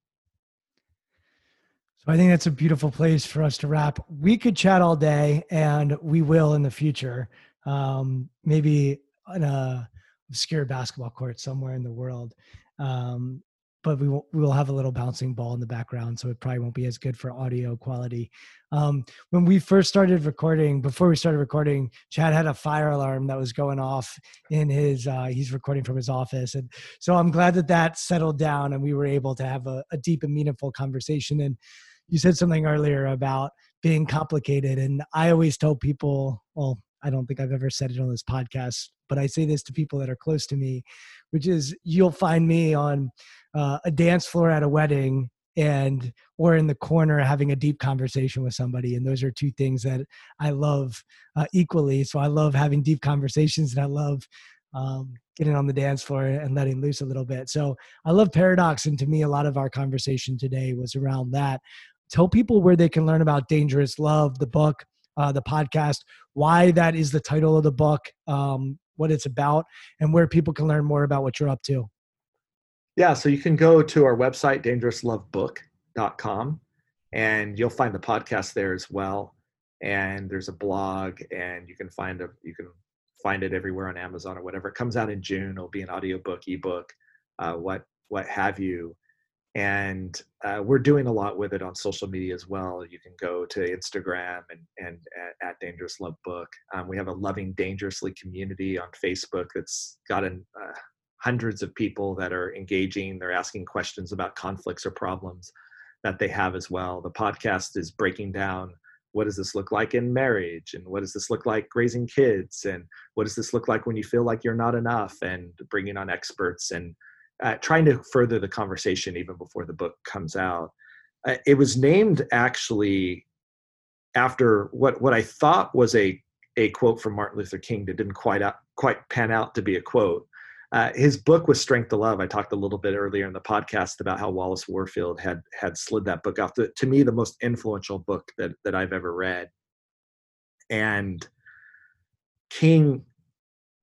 So I think that's a beautiful place for us to wrap. We could chat all day, and we will in the future. Um, maybe on a obscure basketball court somewhere in the world. Um, but we will, we will have a little bouncing ball in the background, so it probably won't be as good for audio quality. Um, when we first started recording, before we started recording, Chad had a fire alarm that was going off in his. Uh, he's recording from his office, and so I'm glad that that settled down and we were able to have a, a deep and meaningful conversation. And you said something earlier about being complicated, and I always tell people, well, I don't think I've ever said it on this podcast, but I say this to people that are close to me, which is you'll find me on uh, a dance floor at a wedding and or in the corner having a deep conversation with somebody and those are two things that i love uh, equally so i love having deep conversations and i love um, getting on the dance floor and letting loose a little bit. So I love paradox, and to me, a lot of our conversation today was around that. Tell people where they can learn about Dangerous Love, the book, uh, the podcast, why that is the title of the book, um, what it's about, and where people can learn more about what you're up to. Yeah, so you can go to our website, dangerouslovebook.com, and you'll find the podcast there as well. And there's a blog, and you can find a you can find it everywhere on Amazon or whatever. It comes out in June. It'll be an audiobook, ebook, uh, what what have you. And uh, we're doing a lot with it on social media as well. You can go to Instagram and and at, at Dangerous Love Book. Um, we have a Loving Dangerously community on Facebook that's got uh, hundreds of people that are engaging. They're asking questions about conflicts or problems that they have as well. The podcast is breaking down what does this look like in marriage and what does this look like raising kids and what does this look like when you feel like you're not enough and bringing on experts and uh, trying to further the conversation even before the book comes out uh, it was named actually after what what i thought was a a quote from martin luther king that didn't quite out, quite pan out to be a quote uh, his book was Strength to Love. I talked a little bit earlier in the podcast about how Wallace Warfield had had slid that book off. The, to me, the most influential book that that I've ever read. And King,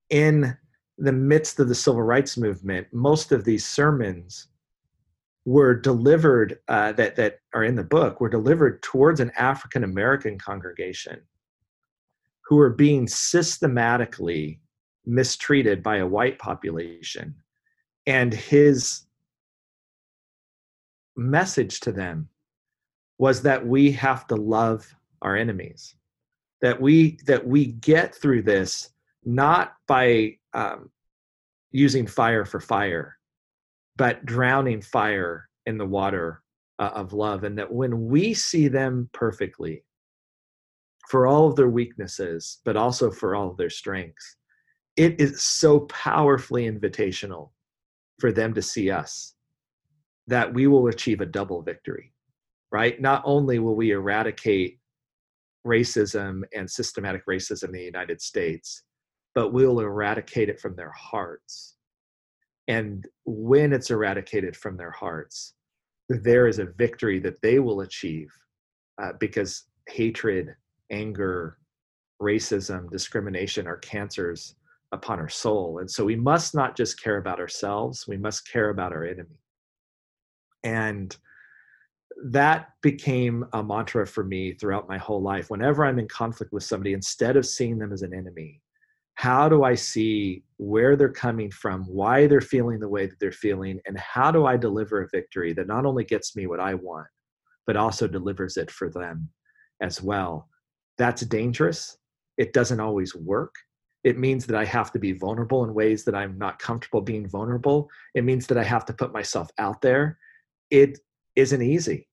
in the midst of the civil rights movement, most of these sermons were delivered uh, that that are in the book were delivered towards an African American congregation who were being systematically mistreated by a white population. And his message to them was that we have to love our enemies that we that we get through this not by um, using fire for fire but drowning fire in the water uh, of love and that when we see them perfectly for all of their weaknesses but also for all of their strengths it is so powerfully invitational for them to see us that we will achieve a double victory, right? Not only will we eradicate racism and systematic racism in the United States, but we'll eradicate it from their hearts. And when it's eradicated from their hearts, there is a victory that they will achieve uh, because hatred, anger, racism, discrimination are cancers upon our soul. And so we must not just care about ourselves, we must care about our enemy. And that became a mantra for me throughout my whole life. Whenever I'm in conflict with somebody, instead of seeing them as an enemy, how do I see where they're coming from, why they're feeling the way that they're feeling, and how do I deliver a victory that not only gets me what I want, but also delivers it for them as well? That's dangerous. It doesn't always work it means that I have to be vulnerable in ways that I'm not comfortable being vulnerable. It means that I have to put myself out there. It isn't easy.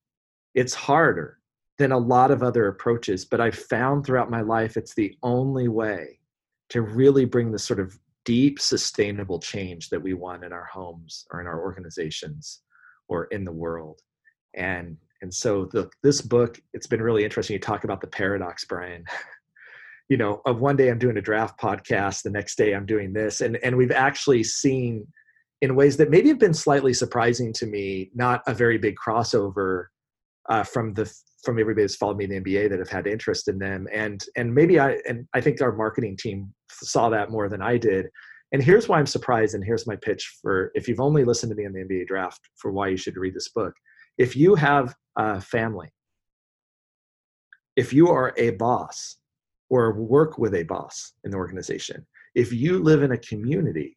It's harder than a lot of other approaches, but I've found throughout my life it's the only way to really bring the sort of deep, sustainable change that we want in our homes or in our organizations or in the world. And and so the, this book, it's been really interesting. You talk about the paradox, Brian. you know of one day i'm doing a draft podcast the next day i'm doing this and and we've actually seen in ways that maybe have been slightly surprising to me not a very big crossover uh, from the from everybody that's followed me in the NBA that have had interest in them and and maybe I and I think our marketing team saw that more than I did and here's why I'm surprised and here's my pitch for if you've only listened to me in the NBA draft for why you should read this book if you have a family if you are a boss or work with a boss in the organization. If you live in a community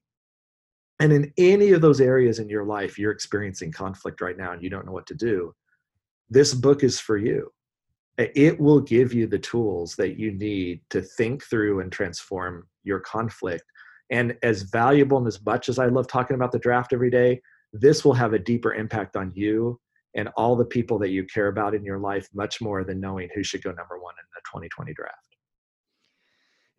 and in any of those areas in your life you're experiencing conflict right now and you don't know what to do, this book is for you. It will give you the tools that you need to think through and transform your conflict. And as valuable and as much as I love talking about the draft every day, this will have a deeper impact on you and all the people that you care about in your life, much more than knowing who should go number one in the 2020 draft.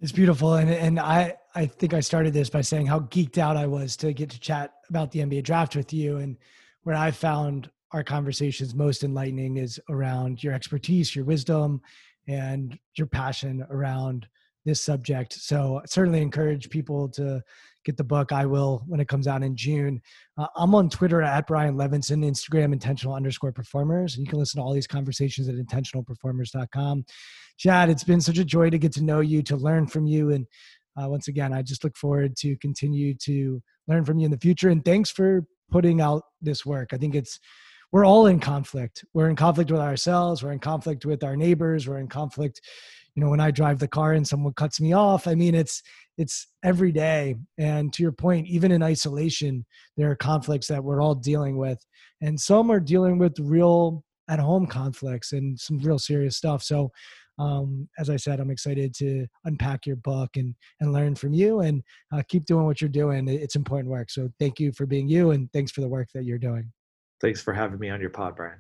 It's beautiful, and and I I think I started this by saying how geeked out I was to get to chat about the NBA draft with you, and where I found our conversations most enlightening is around your expertise, your wisdom, and your passion around this subject. So I certainly encourage people to get the book, I will when it comes out in June. Uh, I'm on Twitter at Brian Levenson, Instagram intentional underscore performers. And you can listen to all these conversations at intentionalperformers.com. Chad, it's been such a joy to get to know you, to learn from you. And uh, once again, I just look forward to continue to learn from you in the future. And thanks for putting out this work. I think it's, we're all in conflict. We're in conflict with ourselves. We're in conflict with our neighbors. We're in conflict you know when i drive the car and someone cuts me off. I mean it's it's every day. And to your point even in isolation there are conflicts that we're all dealing with. And some are dealing with real at home conflicts and some real serious stuff. So um, as i said i'm excited to unpack your book and and learn from you and uh, keep doing what you're doing. It's important work. So thank you for being you and thanks for the work that you're doing thanks for having me on your pod brian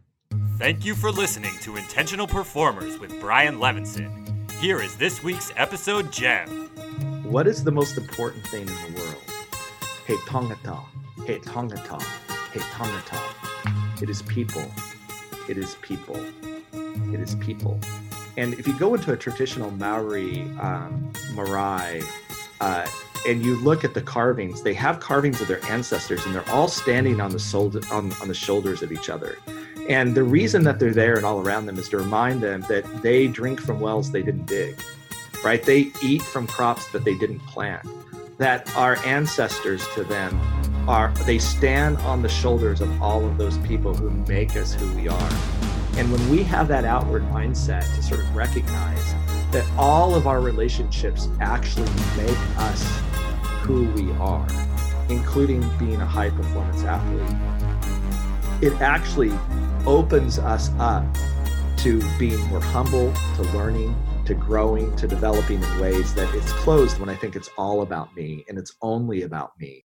Thank you for listening to Intentional Performers with Brian Levenson. Here is this week's episode gem. What is the most important thing in the world? He tangata, he tangata, he tangata. It is people. It is people. It is people. And if you go into a traditional Maori um, marae, uh, and you look at the carvings, they have carvings of their ancestors, and they're all standing on the, on, on the shoulders of each other. And the reason that they're there and all around them is to remind them that they drink from wells they didn't dig, right? They eat from crops that they didn't plant. That our ancestors to them are, they stand on the shoulders of all of those people who make us who we are. And when we have that outward mindset to sort of recognize that all of our relationships actually make us who we are, including being a high performance athlete, it actually opens us up to being more humble, to learning, to growing, to developing in ways that it's closed when I think it's all about me and it's only about me.